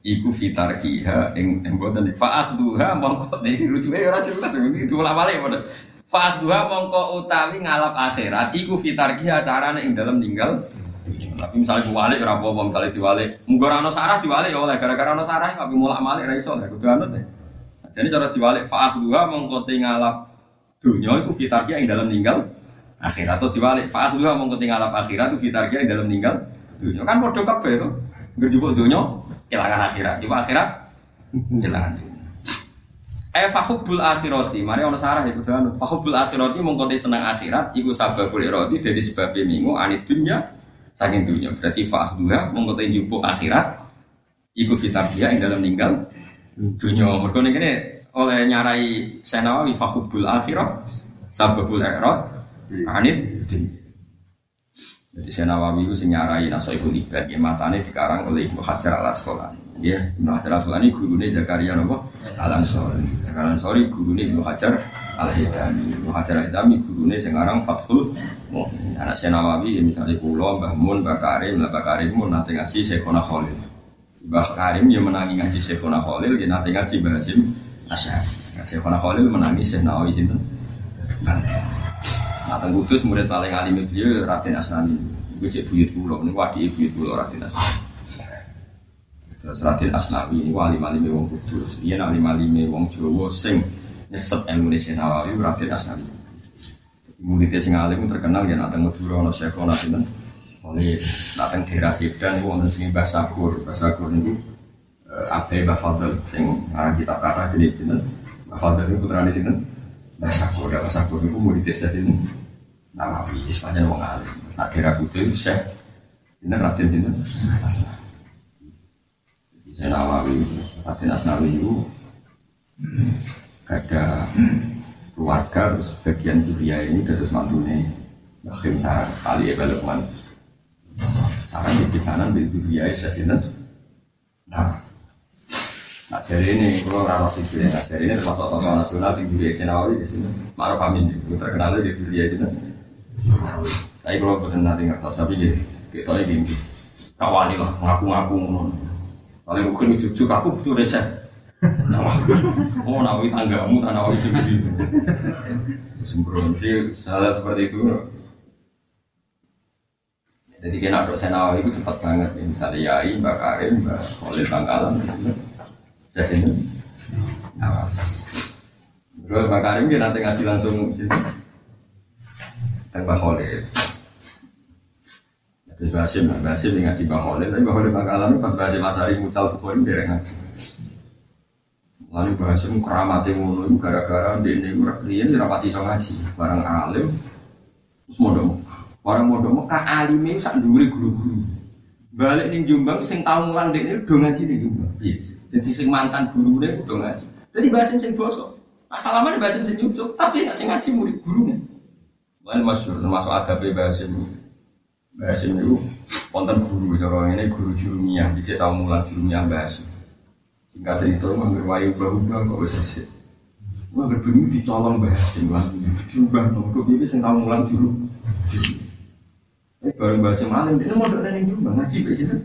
Iku fitar kiha ing ing boten fa'ahduha mongko iki rujuke ora jelas diulang balik padha. Fa'ahduha mongko utawi ngalap akhirat iku fitar kiha carane ing dalam ninggal. Tapi misalnya diwalik ora apa-apa misalnya diwalik. Munggo ora ana sarah diwalik ya oleh. Gara-gara ana sarah tapi mulak malik ra iso kudu anut ya. Jadi cara diwalik fa'ahduha mongko te ngalap dunya iku fitar kiha ing dalam ninggal akhirat. Atau diwalik fa'ah dua mau ketinggalan akhirat itu fitar yang dalam meninggal dunia kan bodoh kabeh to berjubuk dunia kehilangan akhirat. Di akhirat kehilangan dunia Eh fahubul akhirati, mari ono sarah iku dan fahubul akhirati mongko seneng akhirat iku sababul irati dadi sebab minggu anit dunya saking dunya. Berarti fa'ah dua mongko njupuk akhirat iku fitar dia yang dalam meninggal dunya. Mergo ngene oleh nyarai Senawawi fahubul akhirat sababul irati Anit Jadi saya Nawawi itu senyarai naso ibu libat ya matanya dikarang oleh Ibnu Hajar al Asqalani. Ya, Ibnu Hajar al Asqalani gurunya Zakaria nopo Al Ansori. Zakaria Ansori gurunya Ibnu Hajar al Hidami. Ibnu Hajar al gurunya sekarang Fathul Mu'min. Anak saya Nawawi ya misalnya Pulau, Mbah Mun, Mbah Karim, Mbah Karim Mun nanti ngaji Syekhona Khalil. Mbah Karim ya menangi ngaji Syekhona Khalil, dia nanti ngaji Mbah Hasim Asyari. Syekhona Khalil menangi Syekh Nawawi sinten. Nah, teng Kudus murid paling alim beliau Raden Asnani. Iku cek buyut kula, niku wadi buyut kula Raden Asnani. Terus Raden Asnawi ini wali malime wong Kudus. Iya nak malime wong Jawa sing nyeset ilmu Syekh Nawawi Raden Asnawi. Muridnya sing alim terkenal ya nak teng Madura ana Syekh ana sinten. Oleh nak teng daerah Sidan niku wonten sing Mbah Sakur. Mbah Sakur niku Abe Mbah Fadl sing aran kitab kata jenis sinten. Mbah Fadl niku putrane sinten. Mbah Sakur, Mbah Sakur niku murid desa sinten. Nawawi, istilahnya wong alim. Nak kira kudu itu Syekh Sinten Raden Asnawi. Saya Nawawi, Raden Asnawi itu ada keluarga terus bagian Suria ini terus mantune Bakhim Sarang kali ya Lukman. Sarang di sana di Suria ya Sinten? Nah Nah jadi ini kalau rara sisi nah jadi ini termasuk tokoh nasional di Suria Nawawi di sini. Maruf Amin itu terkenal di Suria Sinten tapi kalau betul nanti ngertos, tapi ya kita ini kawani lah, ngaku-ngaku Paling mungkin cucu aku butuh resep. Oh, nawi tanggamu, nawi sini. Sembrono sih, salah seperti itu. Jadi kena dok senawi itu cepat banget. Misalnya Yai, Mbak Karim, Mbak Khalil Bangkalan, saya sini. Nah, Mbak Karim dia nanti ngaji langsung sini. Mbak Khalil. Terus Basim, nah, Basim yang ngaji Bang Khalil, tapi Bang Khalil Bangkalan pas Basim Asari mucal Bukhari derek ngaji. Lalu Basim ngono itu gara-gara di ini dia ini rapati so ngaji, barang alim, terus modal Orang modal Mekah alimnya sak duri guru-guru. Balik ning Jombang sing tau mulang ini udah ngaji ning Jombang. Iya. Jadi sing mantan gurune udah ngaji. Jadi Basim sing bosok. Asalaman Basim sing nyucuk, tapi nggak sing ngaji murid gurunya. Lain masyur termasuk adab Basim. Basim itu konten guru, cara ini guru jurumiyah, bisa tahu mulang jurumiyah Basim. Singkat cerita, ngambil wayu ubah-ubah kok wis resik. Wah, berbunyi dicolong Basim lah. Diubah nunggu ini sing tahu mulang juru. Ini baru Basim alim, ini mau yang juga ngaji di situ.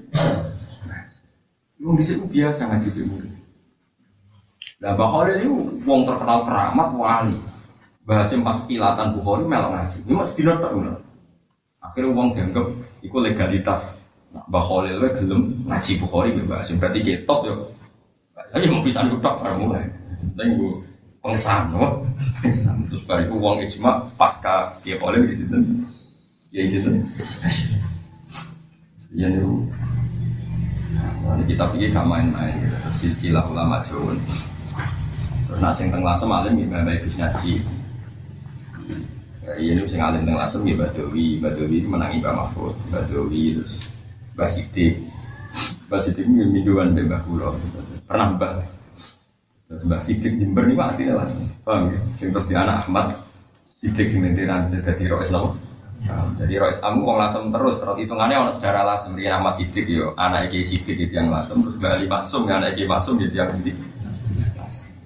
Wong di situ biasa ngaji di murid. Nah, Bukhari ini wong terkenal keramat wali. Basim pas pilatan Bukhari melok ngaji. Ini masih tidak tak Akhirnya uang dianggap itu legalitas. Mbak Khalil we gelem ngaji Bukhari mbak Basim berarti ketop ya. Ayo mau bisa nutup bareng mulai. Tapi gue pengesahan, no? Terus baru uang ijma pasca dia Khalil gitu kan. Ya gitu. Ya nih. Nah, kita pikir gak main-main gitu. Silsilah ulama Jawa. Terus nasi yang tengah sama alim gimana baik ngaji. Ya, ini mesti ngalim tengah lasem ya Badawi, Badawi itu menangi Mbak Mahfud, Badawi terus Mbak Sidik, Mbak Sidik ini minduan dari Mbak Kulo, pernah Mbak. Terus Mbak Sidik Jember ini masih langsung, paham ya? Sing terus di anak Ahmad, Sidik sing nantiran jadi Rois Lama. Jadi Rois Amu wong lasem terus, terus hitungannya orang sejarah lasem. Di Ahmad Sidik yo, anak Eki Sidik itu yang lasem, terus Mbak Ali Masum, anak Eki Masum itu yang ini.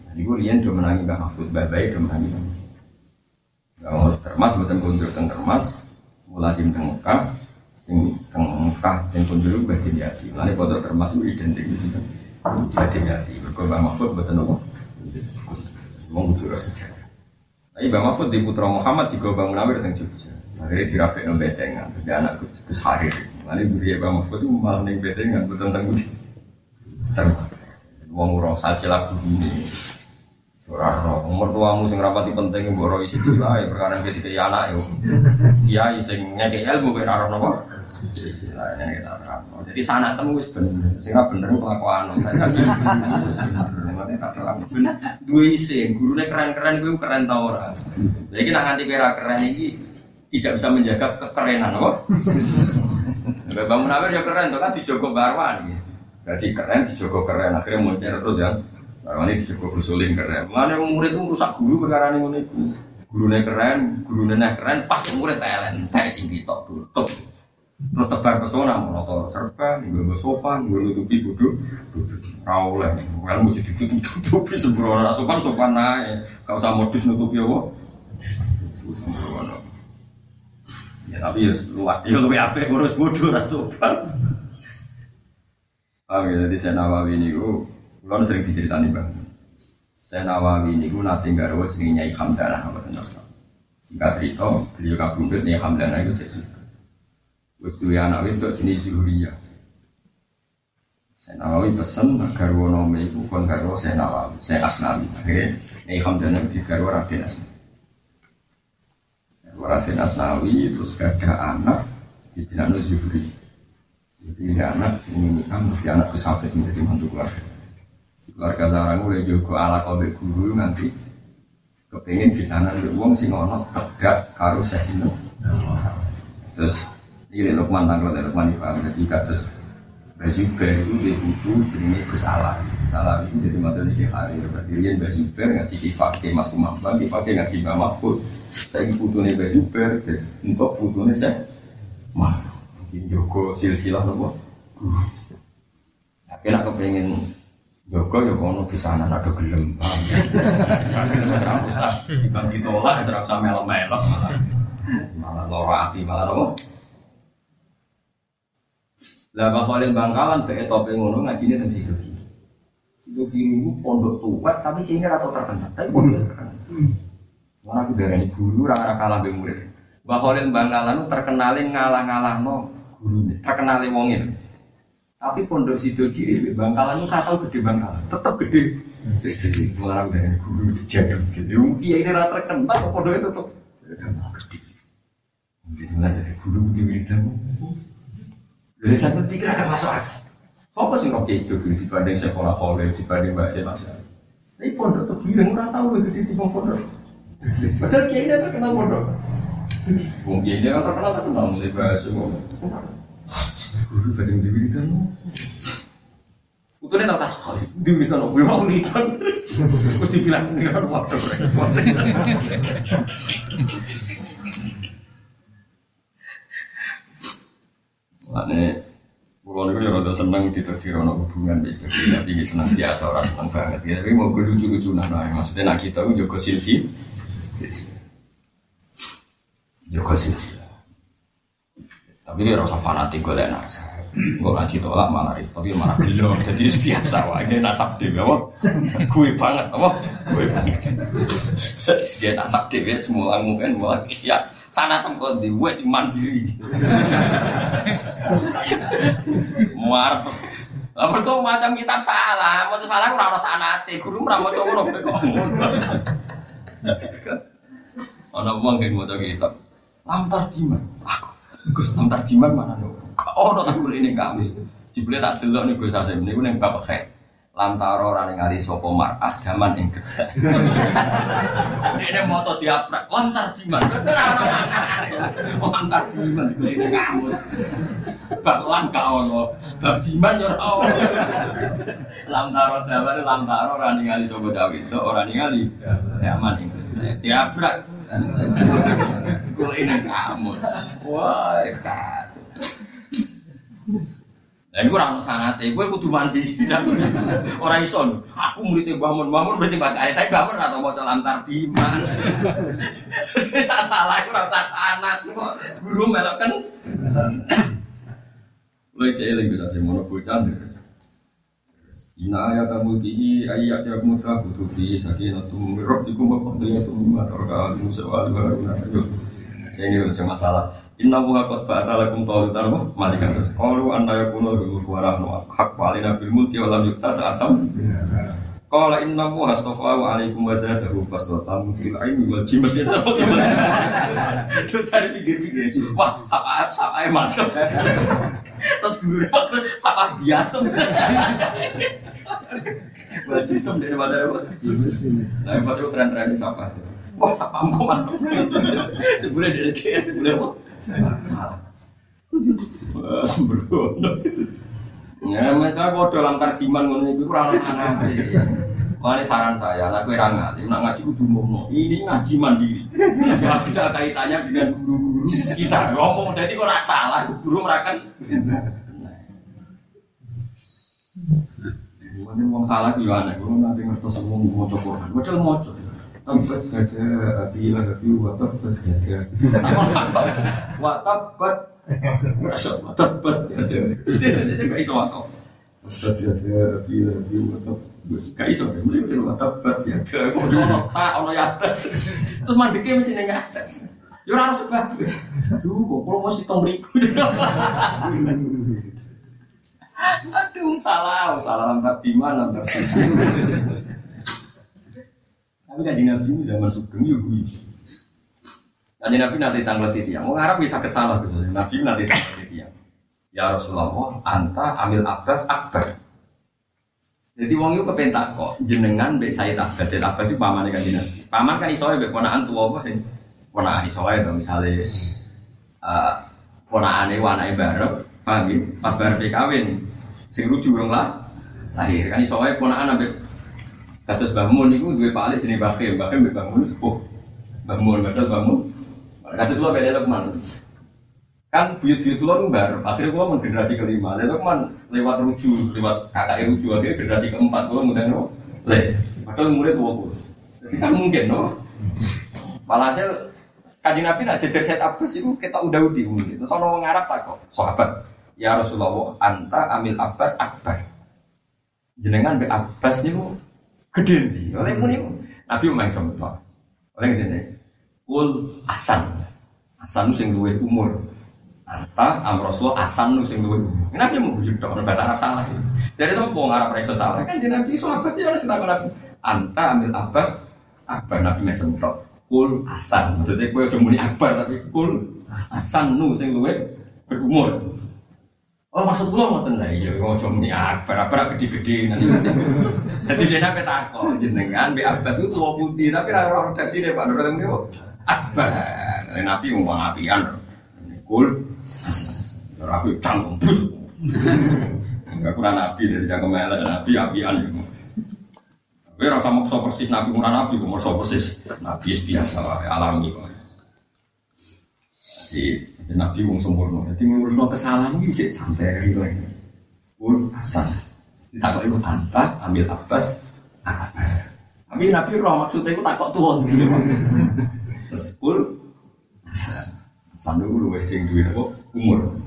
Jadi gue lian udah menangi Mbak Mahfud, Mbak Bayi udah menangi Mbak termas buatan kundur teng termas, mulazim teng Mekah, sing teng Mekah yang kundur batin yati. Lalu foto termas itu identik di situ. Batin yati. Berkembang Mahfud buatan apa? Mau kudu sejarah. Tapi Bang Mahfud di Putra Muhammad di Gobang Munawir teng Jogja. Akhirnya dirapik nang betengan, terus anak Gus Harir. Lalu beri Bang Mahfud itu malah neng betengan, buatan teng Termas. Wong ora salsilah ini. Ora umur tuamu sing rapati penting mbok ro isi wae perkara iki dikei anak yo. Kiai sing ngekek ilmu kowe ora napa? Jadi sana temu wis bener. Sing ora bener kelakuan. Dua isin, gurune keren-keren kuwi keren ta ora? Lha iki nak nganti kira keren iki tidak bisa menjaga kekerenan apa? Bapak Munawir ya keren tuh kan dijogo barwan. Jadi keren dijogo keren akhirnya muncul terus ya. Karena ini cukup gusulin keren. Mana murid itu rusak guru perkara ini itu. Gurunya keren, gurunya keren, pas murid talent, teh sing ditok tutup. Terus tebar pesona, monotor serba, gue sopan, gue nutupi bodoh, kau lah, kalau mau jadi tutup tutupi sembrono, sopan sopan naik, kau usah modus nutupi apa? Ya tapi ya luar, ya lu apa ngurus bodoh sopan. Ah, jadi saya nawawi ini kalau sering diceritani bang, saya Nawawi ini gue nanti nggak rawat jenenge Nyai Hamdana apa tenang. Singkat cerita, beliau kabundut Nyai Hamdana itu saya suka. Terus dua anak itu jenis Zuhriya. Saya Nawawi pesen agar wonome itu kon garwo saya Nawawi, saya Asnawi. Akhirnya Nyai Hamdana itu garwo Raden Asnawi. Raden Asnawi terus gak ada anak di jenazah Zuhri. Jadi anak ini kan mesti anak kesafet menjadi mantu keluarga keluarga sarang mulai juga ala kode guru nanti. Kepengen di sana ada uang sing ono tegak karo sesino terus ini Lukman tanggal dari Lukman Ifam jadi kados Bazuber itu dia butuh jenenge Gus Alam. Salam itu jadi materi di hari berarti dia Bazuber ngaji di fakir Mas Kumambang di fakir ngaji Mbak Mahfud. Saya butuhnya Bazuber untuk butuhnya saya mah Joko silsilah nopo akhirnya kepengen Joko ya kono di sana ada gelem. Bang ditolak ya serap melok melok malah malah loro ati malah apa? Lah Khalil Bangkalan bae tope ngono ngajine teng situ. Itu kiri pondok tua tapi kayaknya atau terkenal. Tapi pondok terkenal. Mana aku darani guru ora kalah be murid. Mbak Khalil Bangkalan terkenalin ngalah-ngalahno guru. Terkenalin wongin. Tapi pondok sido kiri Bangkalan itu kata gede Bangkalan, tetap gede. Jadi melarang dari guru jadi Jadi iya ini rata terkenal, pondok itu tetap terkenal gede. Jadi mulai dari guru di wiridan, Dari saya pikir akan masuk akal. Apa sih kok itu dibanding sekolah kolej dibanding bahasa bahasa? Tapi pondok tuh bilang orang tahu lebih gede di pondok. Padahal kiai dia terkenal pondok. Mungkin dia kan terkenal terkenal mulai bahasa ngomong. Guru badeng di wiridan. Utune tau tas kali. Di wiridan opo mau wiridan. Terus dibilang ngira waktu repot. Makanya Pulau ini ya rada seneng ditetir ono hubungan bis tapi ini seneng biasa orang seneng banget ya. Tapi mau lucu-lucu nah, maksudnya nak kita jago silsi, jago silsi. Tapi dia rasa fanatik gue nasa. Gue ngaji tolak malah repot, dia malah gelo. Jadi biasa dia nasab deh, apa? Gue banget, apa? Gue banget. Dia nasab ya semua mungkin mulai ya sana tempat di wes mandiri. Muar. Lah mergo macam kita salah, mau salah ora ono sanate, guru ora maca ngono kok. Ana wong sing maca kitab. Lamtar jiman. Aku Gus lamtar jiman mana nih? Kau ono tak ini kamis. Dibeli tak delok nih Gus Hasim niku ning bab khe. Lantaro ora ningali sapa mar'ah zaman ing Ini moto diaprak lantar jiman. Lantar jiman ini kamus. Baklan gak ono. Bab jiman yo ora ono. Lantaro dawane lantaro ora ningali sapa dawe itu ora ningali zaman diaprak. Kul ini kamus. Wah, kacau. Lah iku ora ono sanate, kowe kudu mandi. Ora iso. Aku Mun, Mbah Mun berarti bakal tapi Mun ora tau maca lantar diman. Salah iku ora usah sanat kok guru melok kan. Kowe cek eling bisa sing mono bocah terus. Ina ayat mulkihi ayat yang muta butuh fi sakinatum min rabbikum wa qadiyatun mimma taraka al-musa wa al-baruna. Saya ini masalah. Inna wa qad ba'atha lakum tawritan wa malikan. Qalu anna yakunu lahu wa hak alina bil mulki wa lam yukta sa'atam. Qala inna wa astafahu alaikum wa zadahu fasdatan fil ilmi wal mesti Itu dari pikir-pikir sih. Wah, sapa sapa mantap. Terus guru sapa biasa. Wal jisem dari mana apa? Nah, pas itu tren-tren sapa. Wah, sapa mantap. Sebulan dari dia, sebulan apa? Sembrono. Ya, saya bodoh lantar jiman ngono ora ono sanate. Mulai saran saya, anak gue ngalim, nak ngaji kudu ngomong. Ini ngaji mandiri. Ya tidak kaitannya dengan guru-guru kita. Ngomong jadi kok ora salah, guru merakan. Mungkin wong salah ki aneh, kulo nanti ngertos wong maca Quran. Padahal maca. Tabat gada api api wa tabat gada. Wa tabat. Rasa wa tabat gada. Jadi gak iso wakau. Tabat gada api api wa tabat. Gak iso deh, mulai itu wa tabat gada. Kok ono tak ono ya atas. Terus mandike mesti ning atas. Ya ora sebab. Duh, kok kulo mesti tong mriku. Aduh, salah, salah lantar di mana lantar Tapi kan Nabi zaman sugeng ya gue. Kan Nabi nanti tanggal tiang, mau ngarap bisa kesalah gitu. Nabi nanti tanggal tiang. Ya Rasulullah, anta ambil abbas akbar. Jadi wong itu kepentak kok jenengan be Said Abbas, Said Abbas itu paman kan Nabi. Paman kan isoe be ponaan tua apa ini? Ponaan isoe itu misalnya uh, ponaan itu anaknya bareng, paham ya? Pas bareng kawin, sing lucu dong lah. Lahir. Kan iso wae ponakan ambek kados Mbah Mun niku duwe Pak Ali jenenge Bakhim Bakhim Mbah Mun sepuh. Mbah Mun padahal Mbah Mun. Kados kula beda Lukman kan buyut-buyut kula nu bar akhirnya kula mun generasi kelima. Lalu Lukman lewat ruju lewat kakak ruju akhirnya generasi keempat kula mudah no le padahal umurnya tua kula jadi kan mungkin no? Walhasil kaji nabi nak jejer set abis itu kita udah udi umur itu sono ngarap tak kok. Sahabat Ya Rasulullah, anta amil Abbas akbar. Jenengan be Abbas niku gede nih. Oleh pun niku Nabi main sempat. Oleh nih. Kul Asan. Asan sing luwih umur. Anta am Rasulullah Asan nu sing umur. Nabi mau bujuk dong, bahasa Arab salah. Jadi sama mau ngarap reksa salah kan jadi Nabi sahabat ya harus takut Nabi. Anta amil Abbas akbar Nabi main sempat. Kul Asan. Maksudnya kue cuma akbar tapi kul Asan nu sing luwih berumur. Oh maksud kula ngoten lah iya ojo muni akbar akbar gede-gede nanti. Jadi dia nape takon jenengan Mbak Abbas itu tua putih tapi ra ora redaksi deh Pak Nurul niku. Akbar. Nabi wong apian. Kul. Ora aku cangkem. Enggak kurang nabi dari cangkem elek nabi apian. Kowe ora usah maksa persis nabi kurang nabi, kok maksa persis nabi biasa wae alami kok. Jadi Nabi wong sempurna. Jadi ngurus kesalahan ini bisa santai gitu lagi. Urus asal. Takut itu anta ambil abbas. Tapi Nabi roh maksudnya itu takut tuan gitu. Terus kul. Sandu dulu sing duit apa umur.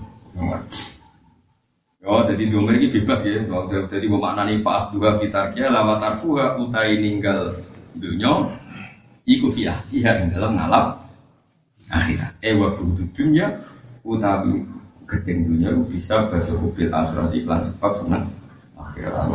Oh, jadi di umur ini bebas ya. Jadi memaknani fas dua fitarkia lawat arkuha utai ninggal dunia. Iku fiah iya dalam ngalap akhirat. Eh waktu dunia utawi gedeng dunia bisa berhubung akhirat iklan sebab senang akhirat